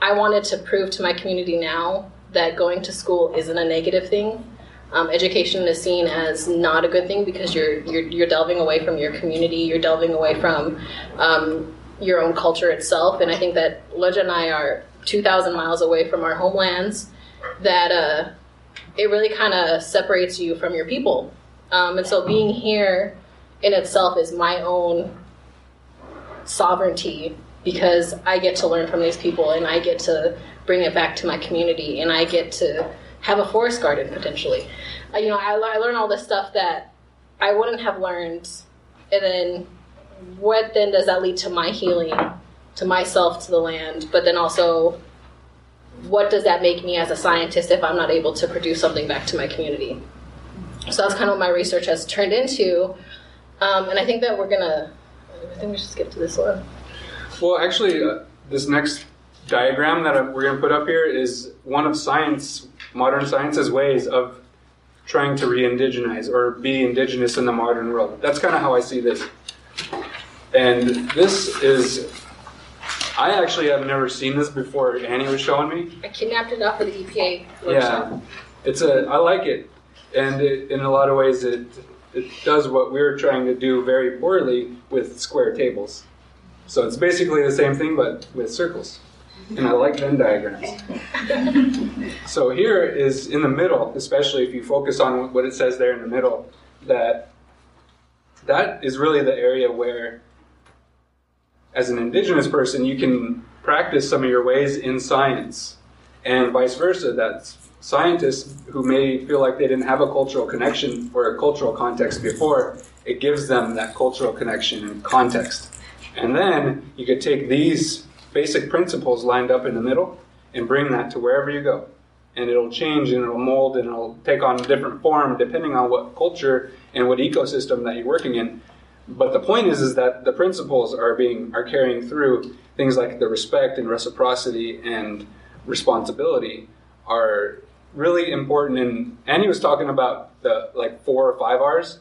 [SPEAKER 2] I wanted to prove to my community now that going to school isn't a negative thing. Um, education is seen as not a good thing because you're, you're you're delving away from your community, you're delving away from um, your own culture itself. And I think that Leja and I are 2,000 miles away from our homelands. That uh, it really kind of separates you from your people. Um, and so being here in itself is my own sovereignty because I get to learn from these people and I get to bring it back to my community and I get to have a forest garden potentially. You know, I, I learn all this stuff that I wouldn't have learned, and then what then does that lead to my healing, to myself, to the land, but then also what does that make me as a scientist if I'm not able to produce something back to my community? So that's kind of what my research has turned into. Um, and I think that we're gonna, I think we should skip to this one.
[SPEAKER 1] Well, actually, uh, this next diagram that we're going to put up here is one of science, modern science's ways of trying to re-indigenize or be indigenous in the modern world. That's kind of how I see this. And this is, I actually have never seen this before. Annie was showing me.
[SPEAKER 2] I kidnapped it off of the EPA
[SPEAKER 1] workshop. Yeah, it's a. I like it, and it, in a lot of ways, it it does what we're trying to do very poorly with square tables. So it's basically the same thing, but with circles. And I like Venn diagrams. so here is in the middle, especially if you focus on what it says there in the middle, that that is really the area where, as an indigenous person, you can practice some of your ways in science, and vice versa. That scientists who may feel like they didn't have a cultural connection or a cultural context before, it gives them that cultural connection and context. And then you could take these basic principles lined up in the middle and bring that to wherever you go. And it'll change and it'll mold and it'll take on a different form depending on what culture and what ecosystem that you're working in. But the point is, is that the principles are being are carrying through things like the respect and reciprocity and responsibility are really important. And Annie was talking about the like four or five R's,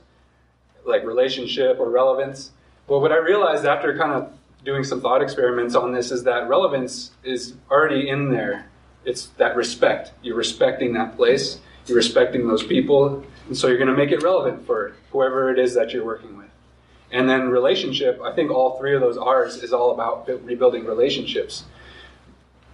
[SPEAKER 1] like relationship or relevance. Well, what I realized after kind of doing some thought experiments on this is that relevance is already in there. It's that respect. You're respecting that place, you're respecting those people, and so you're going to make it relevant for whoever it is that you're working with. And then relationship, I think all three of those R's is all about rebuilding relationships.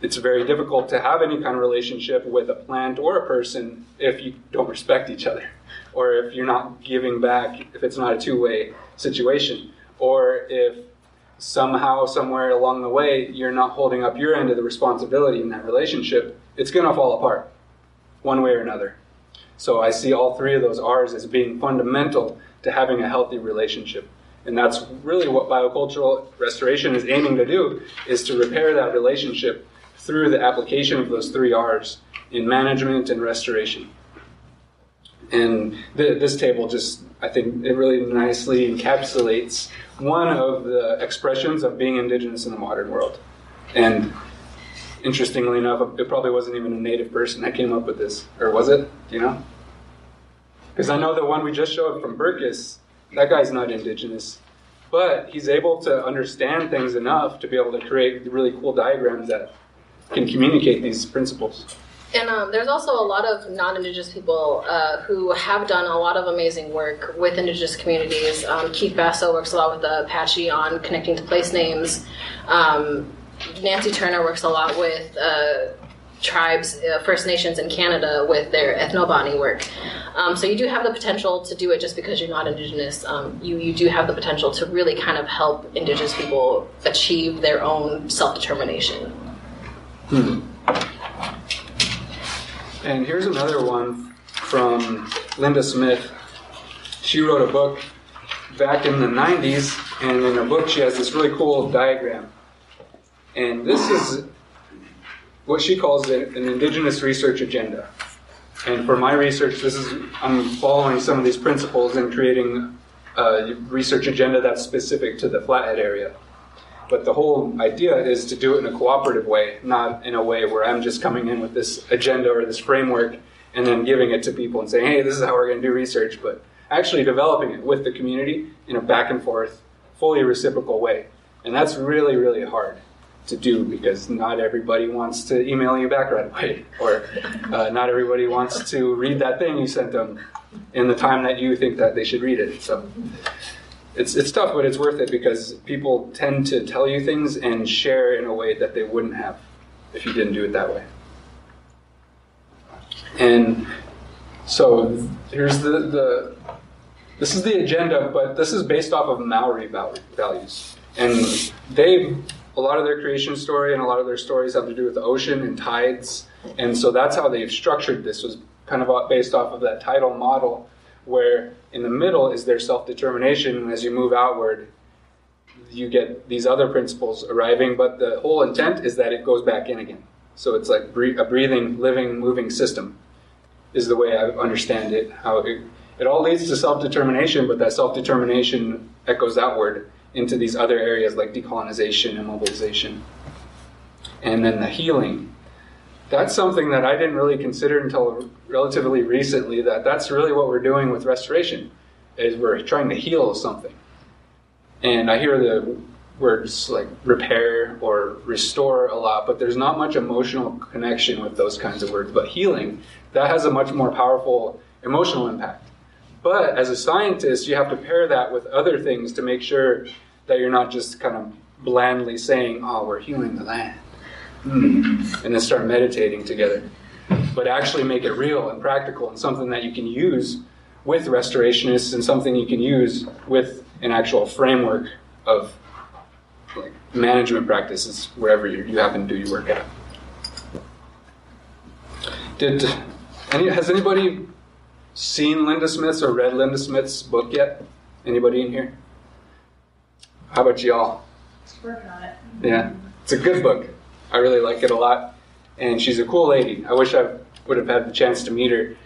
[SPEAKER 1] It's very difficult to have any kind of relationship with a plant or a person if you don't respect each other, or if you're not giving back, if it's not a two way situation or if somehow, somewhere along the way, you're not holding up your end of the responsibility in that relationship, it's going to fall apart one way or another. So I see all three of those R's as being fundamental to having a healthy relationship. And that's really what biocultural restoration is aiming to do, is to repair that relationship through the application of those three R's in management and restoration. And th- this table just, I think, it really nicely encapsulates one of the expressions of being indigenous in the modern world. And interestingly enough, it probably wasn't even a native person that came up with this, or was it? Do you know? Because I know the one we just showed from Berkes, that guy's not indigenous, but he's able to understand things enough to be able to create really cool diagrams that can communicate these principles.
[SPEAKER 2] And um, there's also a lot of non-Indigenous people uh, who have done a lot of amazing work with Indigenous communities. Um, Keith Basso works a lot with the Apache on connecting to place names. Um, Nancy Turner works a lot with uh, tribes, uh, First Nations in Canada with their ethnobotany work. Um, so you do have the potential to do it just because you're not Indigenous. Um, you, you do have the potential to really kind of help Indigenous people achieve their own self-determination.
[SPEAKER 1] Hmm. And here's another one from Linda Smith. She wrote a book back in the 90s, and in her book, she has this really cool diagram. And this is what she calls an indigenous research agenda. And for my research, this is I'm following some of these principles and creating a research agenda that's specific to the Flathead area. But the whole idea is to do it in a cooperative way, not in a way where I'm just coming in with this agenda or this framework and then giving it to people and saying, hey, this is how we're going to do research, but actually developing it with the community in a back and forth, fully reciprocal way. And that's really, really hard to do because not everybody wants to email you back right away, *laughs* or uh, not everybody wants to read that thing you sent them in the time that you think that they should read it. So it's it's tough, but it's worth it because people tend to tell you things and share in a way that they wouldn't have if you didn't do it that way. And so here's the, the this is the agenda, but this is based off of Maori values, and they a lot of their creation story and a lot of their stories have to do with the ocean and tides, and so that's how they've structured this was kind of based off of that tidal model where in the middle is their self determination, and as you move outward, you get these other principles arriving, but the whole intent is that it goes back in again. So it's like a breathing, living, moving system, is the way I understand it. How it, it all leads to self determination, but that self determination echoes outward into these other areas like decolonization and mobilization. And then the healing that's something that I didn't really consider until relatively recently. That that's really what we're doing with restoration, is we're trying to heal something. And I hear the words like repair or restore a lot, but there's not much emotional connection with those kinds of words. But healing, that has a much more powerful emotional impact. But as a scientist, you have to pair that with other things to make sure that you're not just kind of blandly saying, "Oh, we're healing the land." Mm, and then start meditating together. But actually make it real and practical and something that you can use with restorationists and something you can use with an actual framework of like management practices wherever you, you happen to do your work at. Did any, has anybody seen Linda Smith's or read Linda Smith's book yet? Anybody in here? How about y'all?
[SPEAKER 4] Working on it.
[SPEAKER 1] Yeah, it's a good book. I really like it a lot, and she's a cool lady. I wish I would have had the chance to meet her.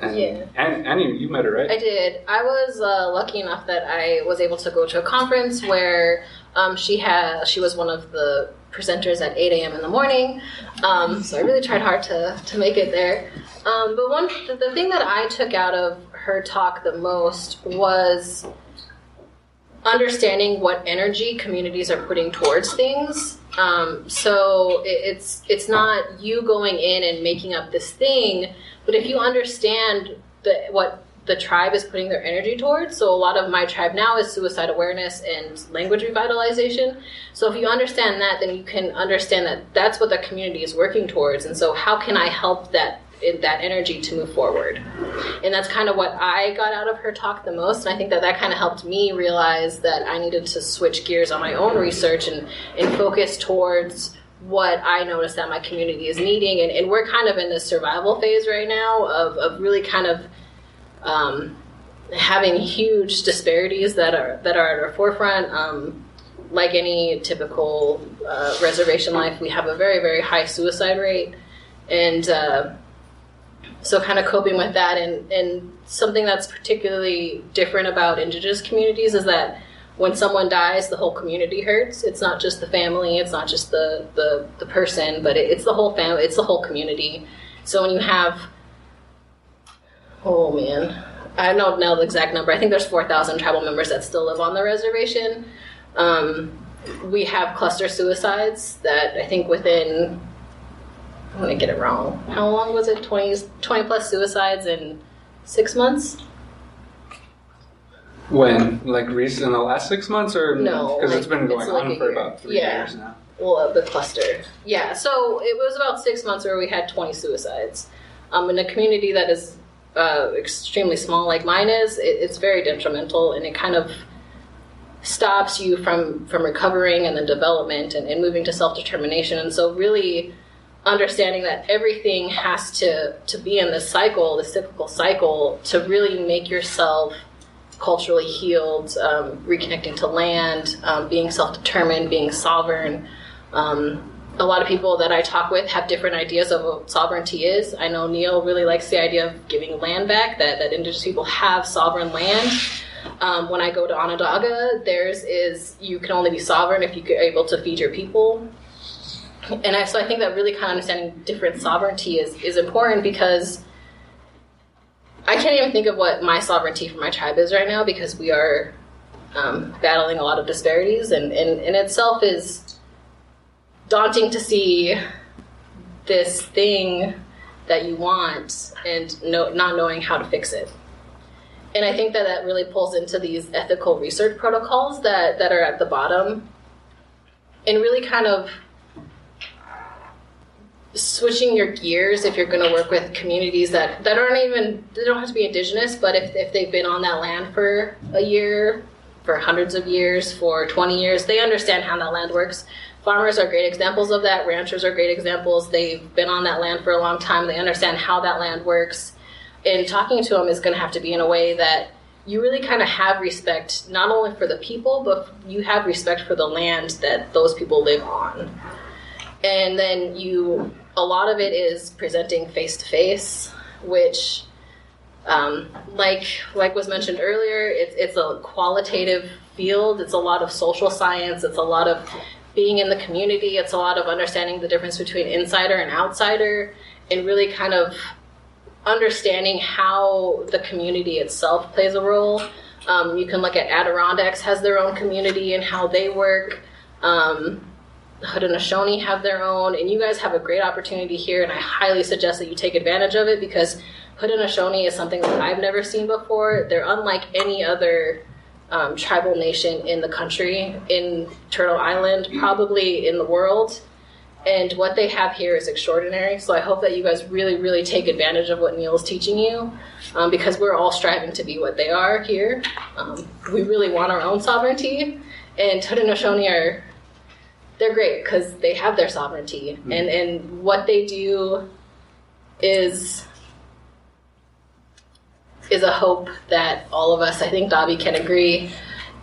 [SPEAKER 1] And,
[SPEAKER 2] yeah.
[SPEAKER 1] And Annie, you met her, right?
[SPEAKER 2] I did. I was uh, lucky enough that I was able to go to a conference where um, she had she was one of the presenters at 8 a.m. in the morning. Um, so I really tried hard to to make it there. Um, but one the, the thing that I took out of her talk the most was understanding what energy communities are putting towards things um, so it, it's it's not you going in and making up this thing, but if you understand the, what the tribe is putting their energy towards. So a lot of my tribe now is suicide awareness and language revitalization. So if you understand that, then you can understand that that's what the community is working towards. And so how can I help that that energy to move forward? And that's kind of what I got out of her talk the most. And I think that that kind of helped me realize that I needed to switch gears on my own research and, and focus towards what I noticed that my community is needing. And, and we're kind of in this survival phase right now of, of really kind of um, having huge disparities that are that are at our forefront. Um, like any typical uh, reservation life, we have a very very high suicide rate, and uh, so kind of coping with that. And and something that's particularly different about indigenous communities is that when someone dies, the whole community hurts. It's not just the family, it's not just the the, the person, but it, it's the whole family, it's the whole community. So when you have Oh man, I don't know the exact number. I think there's 4,000 tribal members that still live on the reservation. Um, we have cluster suicides that I think within, I'm going to get it wrong. How long was it? 20, 20 plus suicides in six months?
[SPEAKER 1] When? Like recent in the last six months or
[SPEAKER 2] No,
[SPEAKER 1] Because it's been going
[SPEAKER 2] it's like
[SPEAKER 1] on for
[SPEAKER 2] year.
[SPEAKER 1] about three
[SPEAKER 2] Yeah.
[SPEAKER 1] years now.
[SPEAKER 2] Well, uh, the cluster. Yeah, so it was about six months where we had 20 suicides. Um, in a community that is uh, extremely small, like mine is, it, it's very detrimental, and it kind of stops you from from recovering and then development and, and moving to self determination. And so, really understanding that everything has to to be in this cycle, this cyclical cycle, to really make yourself culturally healed, um, reconnecting to land, um, being self determined, being sovereign. Um, a lot of people that I talk with have different ideas of what sovereignty is. I know Neil really likes the idea of giving land back, that, that indigenous people have sovereign land. Um, when I go to Onondaga, theirs is you can only be sovereign if you're able to feed your people. And I, so I think that really kind of understanding different sovereignty is, is important because I can't even think of what my sovereignty for my tribe is right now because we are um, battling a lot of disparities, and, and in itself is daunting to see this thing that you want and no, not knowing how to fix it. And I think that that really pulls into these ethical research protocols that, that are at the bottom and really kind of switching your gears if you're going to work with communities that, that aren't even they don't have to be indigenous but if, if they've been on that land for a year for hundreds of years for 20 years they understand how that land works. Farmers are great examples of that ranchers are great examples they've been on that land for a long time they understand how that land works. And talking to them is going to have to be in a way that you really kind of have respect not only for the people but you have respect for the land that those people live on. And then you a lot of it is presenting face to face which um, like like was mentioned earlier it's, it's a qualitative field. It's a lot of social science. It's a lot of being in the community. It's a lot of understanding the difference between insider and outsider and really kind of understanding how the community itself plays a role. Um, you can look at adirondacks has their own community and how they work. Um, Haudenosaunee have their own, and you guys have a great opportunity here, and I highly suggest that you take advantage of it because Haudenosaunee is something that I've never seen before. They're unlike any other um, tribal nation in the country, in Turtle Island, probably in the world. And what they have here is extraordinary. So I hope that you guys really, really take advantage of what Neil is teaching you, um, because we're all striving to be what they are here. Um, we really want our own sovereignty, and Haudenosaunee are they're great because they have their sovereignty. And and what they do is is a hope that all of us i think dobby can agree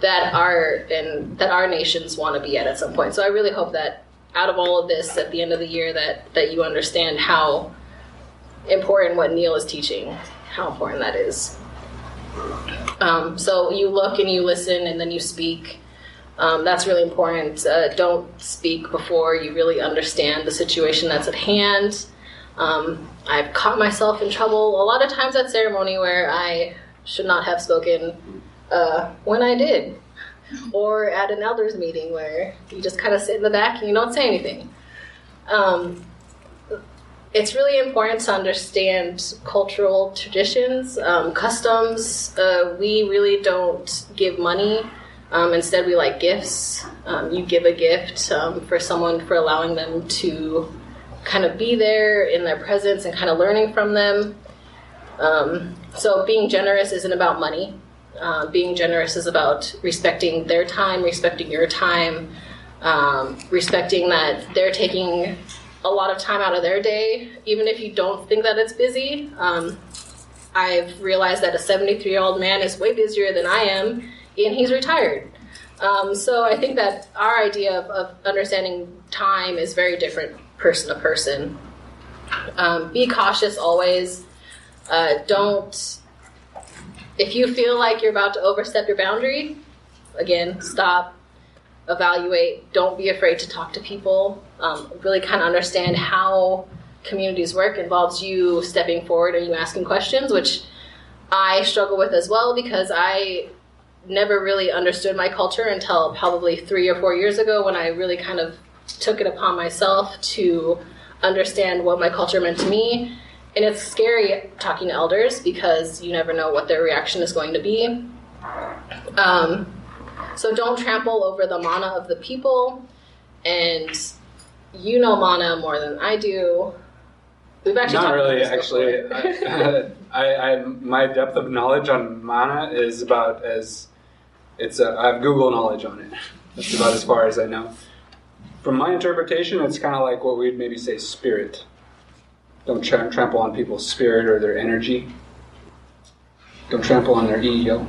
[SPEAKER 2] that our and that our nations want to be at at some point. So i really hope that out of all of this at the end of the year that that you understand how important what neil is teaching how important that is. Um, so you look and you listen and then you speak um, that's really important. Uh, don't speak before you really understand the situation that's at hand. Um, I've caught myself in trouble a lot of times at ceremony where I should not have spoken uh, when I did, or at an elders meeting where you just kind of sit in the back and you don't say anything. Um, it's really important to understand cultural traditions, um, customs. Uh, we really don't give money. Um, instead, we like gifts. Um, you give a gift um, for someone for allowing them to kind of be there in their presence and kind of learning from them. Um, so, being generous isn't about money. Uh, being generous is about respecting their time, respecting your time, um, respecting that they're taking a lot of time out of their day, even if you don't think that it's busy. Um, I've realized that a 73 year old man is way busier than I am, and he's retired. Um, so I think that our idea of, of, understanding time is very different person to person. Um, be cautious always. Uh, don't, if you feel like you're about to overstep your boundary, again, stop, evaluate. Don't be afraid to talk to people. Um, really kind of understand how communities work involves you stepping forward and you asking questions, which I struggle with as well because I never really understood my culture until probably three or four years ago when I really kind of took it upon myself to understand what my culture meant to me. And it's scary talking to elders because you never know what their reaction is going to be. Um, so don't trample over the mana of the people. And you know mana more than I do. We've actually
[SPEAKER 1] not really. Actually, I, *laughs* I, I, my depth of knowledge on mana is about as it's. A, I have Google knowledge on it. That's about as far as I know. From my interpretation, it's kind of like what we'd maybe say spirit. Don't tra- trample on people's spirit or their energy. Don't trample on their ego.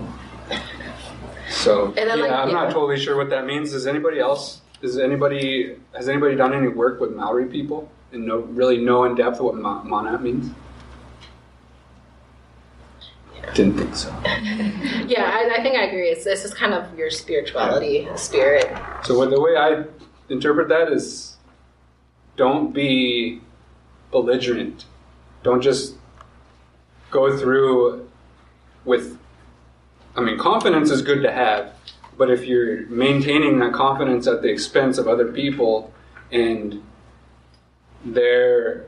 [SPEAKER 1] So yeah, like, I'm yeah. not totally sure what that means. Does anybody else? Does anybody has anybody done any work with Maori people and know really know in depth what ma- mana means? Didn't think so. *laughs*
[SPEAKER 2] yeah, I, I, think I agree. It's this is kind of your spirituality, yeah. spirit.
[SPEAKER 1] So when the way I interpret that is, don't be belligerent. Don't just go through with I mean, confidence is good to have, but if you're maintaining that confidence at the expense of other people and their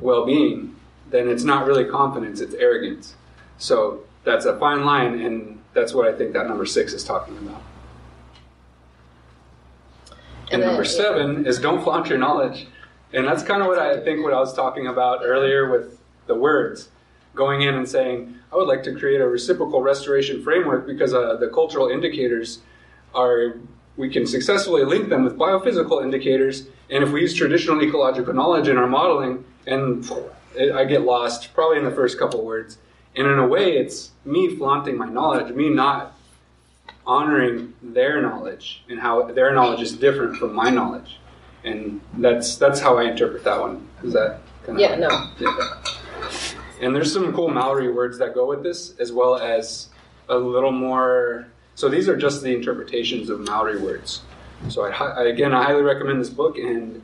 [SPEAKER 1] well being, then it's not really confidence, it's arrogance. So that's a fine line, and that's what I think that number six is talking about. And, number seven is don't flaunt your knowledge. And that's kind of what I think what I was talking about earlier with the words going in and saying, I would like to create a reciprocal restoration framework because uh, the cultural indicators are, we can successfully link them with biophysical indicators. And if we use traditional ecological knowledge in our modeling, and it, I get lost probably in the first couple words. And in a way, it's me flaunting my knowledge, me not honoring their knowledge and how their knowledge is different from my knowledge. And that's that's how I interpret that one. Is that
[SPEAKER 2] kind of yeah, no. Yeah.
[SPEAKER 1] And there's some cool Maori words that go with this, as well as a little more. So these are just the interpretations of Maori words. So I, I, again, I highly recommend this book, and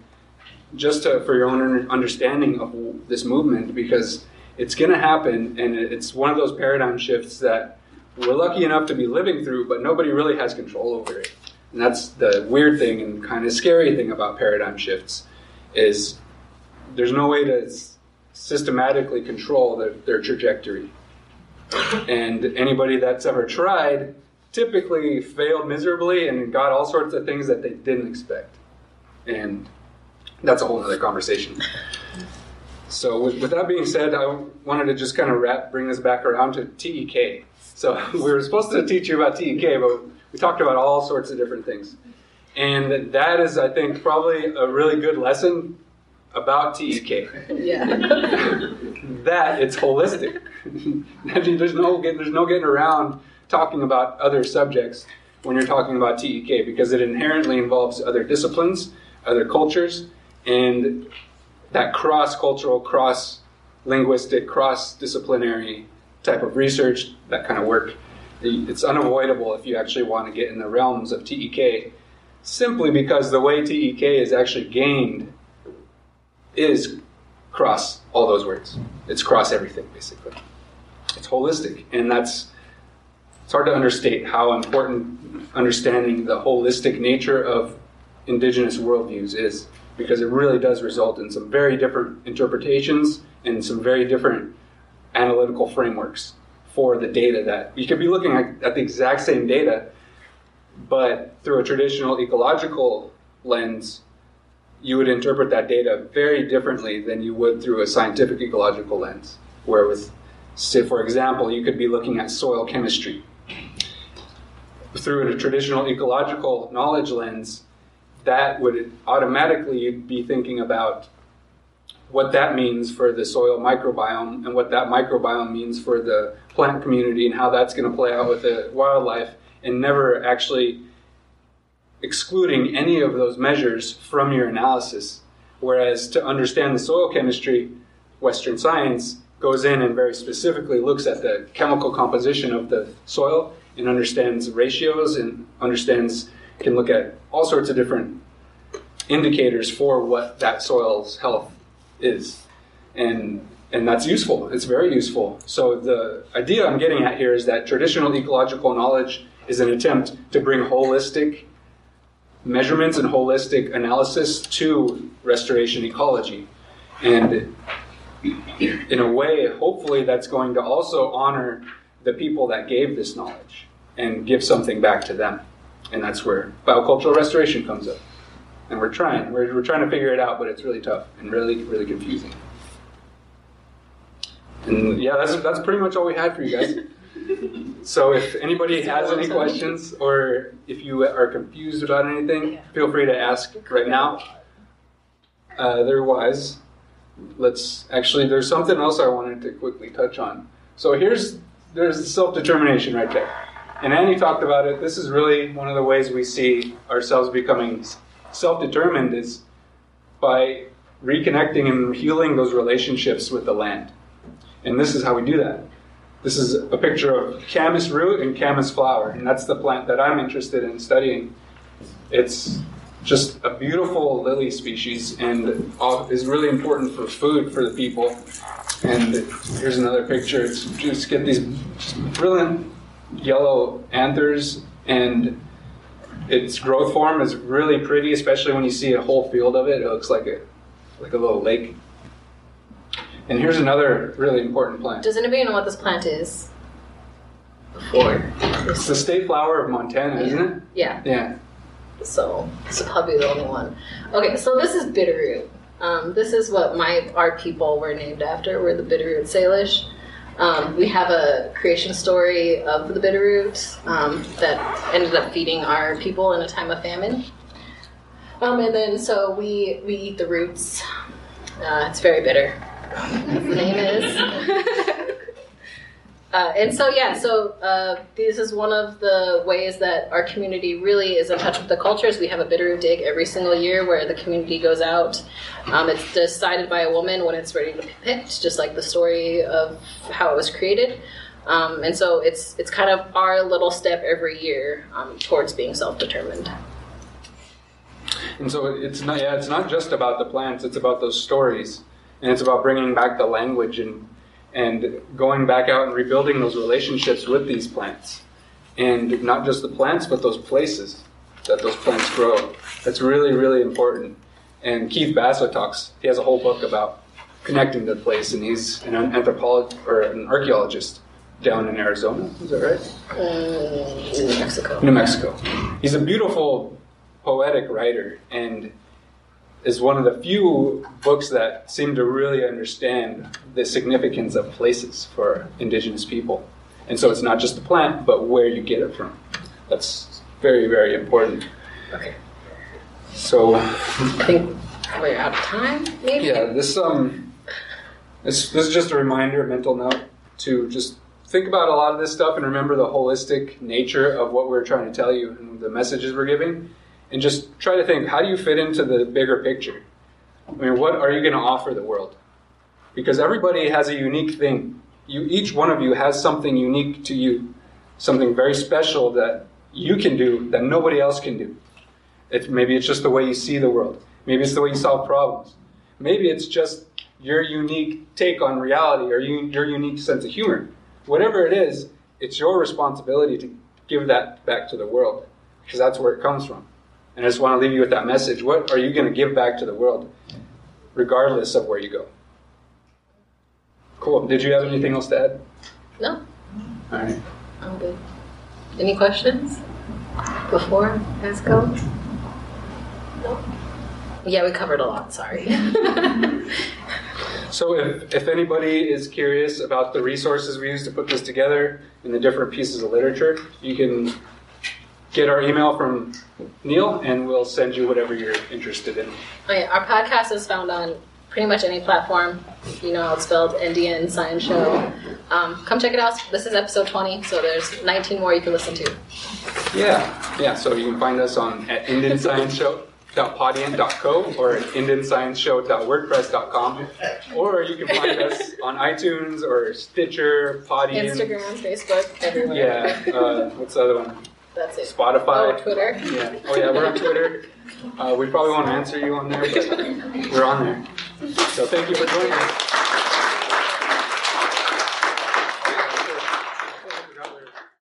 [SPEAKER 1] just to, for your own understanding of this movement, because it's going to happen, and it's one of those paradigm shifts that we're lucky enough to be living through, but nobody really has control over it. And that's the weird thing and kind of scary thing about paradigm shifts is there's no way to systematically control their, their trajectory. And anybody that's ever tried typically failed miserably and got all sorts of things that they didn't expect. And that's a whole other conversation. So, with, with, that being said, I wanted to just kind of wrap, bring this back around to TEK. So, *laughs* we were supposed to teach you about TEK, but we talked about all sorts of different things. And that is, I think, probably a really good lesson about TEK. *laughs*
[SPEAKER 2] Yeah. *laughs*
[SPEAKER 1] that it's holistic. there's no there's no getting around talking about other subjects when you're talking about TEK because it inherently involves other disciplines, other cultures, and that cross-cultural, cross-linguistic, cross-disciplinary type of research, that kind of work. It's unavoidable if you actually want to get in the realms of TEK, simply because the way TEK is actually gained is cross all those words. It's cross everything, basically. It's holistic, and that's it's hard to understate how important understanding the holistic nature of indigenous worldviews is. Because it really does result in some very different interpretations and some very different analytical frameworks for the data that you could be looking at, at the exact same data, but through a traditional ecological lens, you would interpret that data very differently than you would through a scientific ecological lens. Where with, say, for example, you could be looking at soil chemistry. Through a traditional ecological knowledge lens, that would automatically be thinking about what that means for the soil microbiome and what that microbiome means for the plant community and how that's going to play out with the wildlife and never actually excluding any of those measures from your analysis. Whereas to understand the soil chemistry, Western science goes in and very specifically looks at the chemical composition of the soil and understands ratios and understands can look at all sorts of different indicators for what that soil's health is. And and that's useful. It's very useful. So the idea I'm getting at here is that traditional ecological knowledge is an attempt to bring holistic measurements and holistic analysis to restoration ecology. And in a way, hopefully, that's going to also honor the people that gave this knowledge and give something back to them. And that's where biocultural restoration comes up. And we're trying. We're, we're trying to figure it out, but it's really tough and really, really confusing. And yeah, that's, that's pretty much all we had for you guys. *laughs* So if anybody has any questions or if you are confused about anything, feel free to ask right now. Uh, otherwise, let's actually, there's something else I wanted to quickly touch on. So here's, there's self determination right there. And Annie talked about it. This is really one of the ways we see ourselves becoming self determined is by reconnecting and healing those relationships with the land. And this is how we do that. This is a picture of camas root and camas flower, and that's the plant that I'm interested in studying. It's just a beautiful lily species and is really important for food for the people. And here's another picture. It's just get these brilliant yellow anthers, and its growth form is really pretty, especially when you see a whole field of it. It looks like a like a little lake. And here's another really important plant.
[SPEAKER 2] Does anybody know what this plant is? Before.
[SPEAKER 1] It's the state flower of Montana, isn't it?
[SPEAKER 2] Yeah.
[SPEAKER 1] Yeah.
[SPEAKER 2] So it's probably the only one. Okay, so this is Bitterroot. Um, this is what my our people were named after. We're the Bitterroot Salish. Um, we have a creation story of the Bitterroot um, that ended up feeding our people in a time of famine. Um, and then so we we eat the roots. Uh, it's very bitter. *laughs* As the name is. *laughs* Uh, and so, yeah, so uh, this is one of the ways that our community really is in touch with the cultures. We have a Bitterroot Dig every single year where the community goes out. Um, it's decided by a woman when it's ready to be picked, just like the story of how it was created. Um, and so it's it's kind of our little step every year um, towards being self-determined.
[SPEAKER 1] And so it's not yeah, it's not just about the plants, it's about those stories. And it's about bringing back the language and and going back out and rebuilding those relationships with these plants. And not just the plants, but those places that those plants grow. That's really, really important. And Keith Basso talks, he has a whole book about connecting to the place, and he's an anthropologist or an archaeologist down in Arizona. Is that right?
[SPEAKER 2] Uh, New Mexico.
[SPEAKER 1] New Mexico. He's a beautiful, poetic writer, and is one of the few books that seem to really understand the significance of places for indigenous people. And so it's not just the plant, but where you get it from. That's very, very important.
[SPEAKER 2] Okay.
[SPEAKER 1] So,
[SPEAKER 2] I think we're out of time, maybe?
[SPEAKER 1] yeah, this um, this, this is just a reminder, a mental note, to just think about a lot of this stuff and remember the holistic nature of what we're trying to tell you and the messages we're giving and just try to think how do you fit into the bigger picture? I mean, what are you going to offer the world? Because everybody has a unique thing. You, each one of you has something unique to you, something very special that you can do that nobody else can do. It's, maybe it's just the way you see the world. Maybe it's the way you solve problems. Maybe it's just your unique take on reality or you, your unique sense of humor. Whatever it is, it's your responsibility to give that back to the world because that's where it comes from. And I just want to leave you with that message. What are you going to give back to the world, regardless of where you go? Cool. Did you have anything else to add?
[SPEAKER 2] No,
[SPEAKER 1] All right.
[SPEAKER 2] I'm good. Any questions before go? No. Yeah, we covered a lot. Sorry. *laughs*
[SPEAKER 1] So if, if anybody is curious about the resources we use to put this together and the different pieces of literature, you can get our email from Neil and we'll send you whatever you're interested in.
[SPEAKER 2] Oh, yeah, our podcast is found on pretty much any platform. You know how it's spelled, Indian Science Show. Um, come check it out. This is episode 20, so there's 19 more you can listen to.
[SPEAKER 1] Yeah, yeah. So you can find us on at indianscienceshow.podiant.co or at indianscienceshow.wordpress.com, or you can find us *laughs* on iTunes or Stitcher, Podiant,
[SPEAKER 2] Instagram, Facebook, everywhere.
[SPEAKER 1] Yeah. Uh, what's the other one?
[SPEAKER 2] That's it.
[SPEAKER 1] Spotify.
[SPEAKER 2] Oh, Twitter.
[SPEAKER 1] Yeah. Oh yeah, we're on Twitter. Uh, we probably won't answer you on there, but *laughs* we're on there. So thank you for joining us.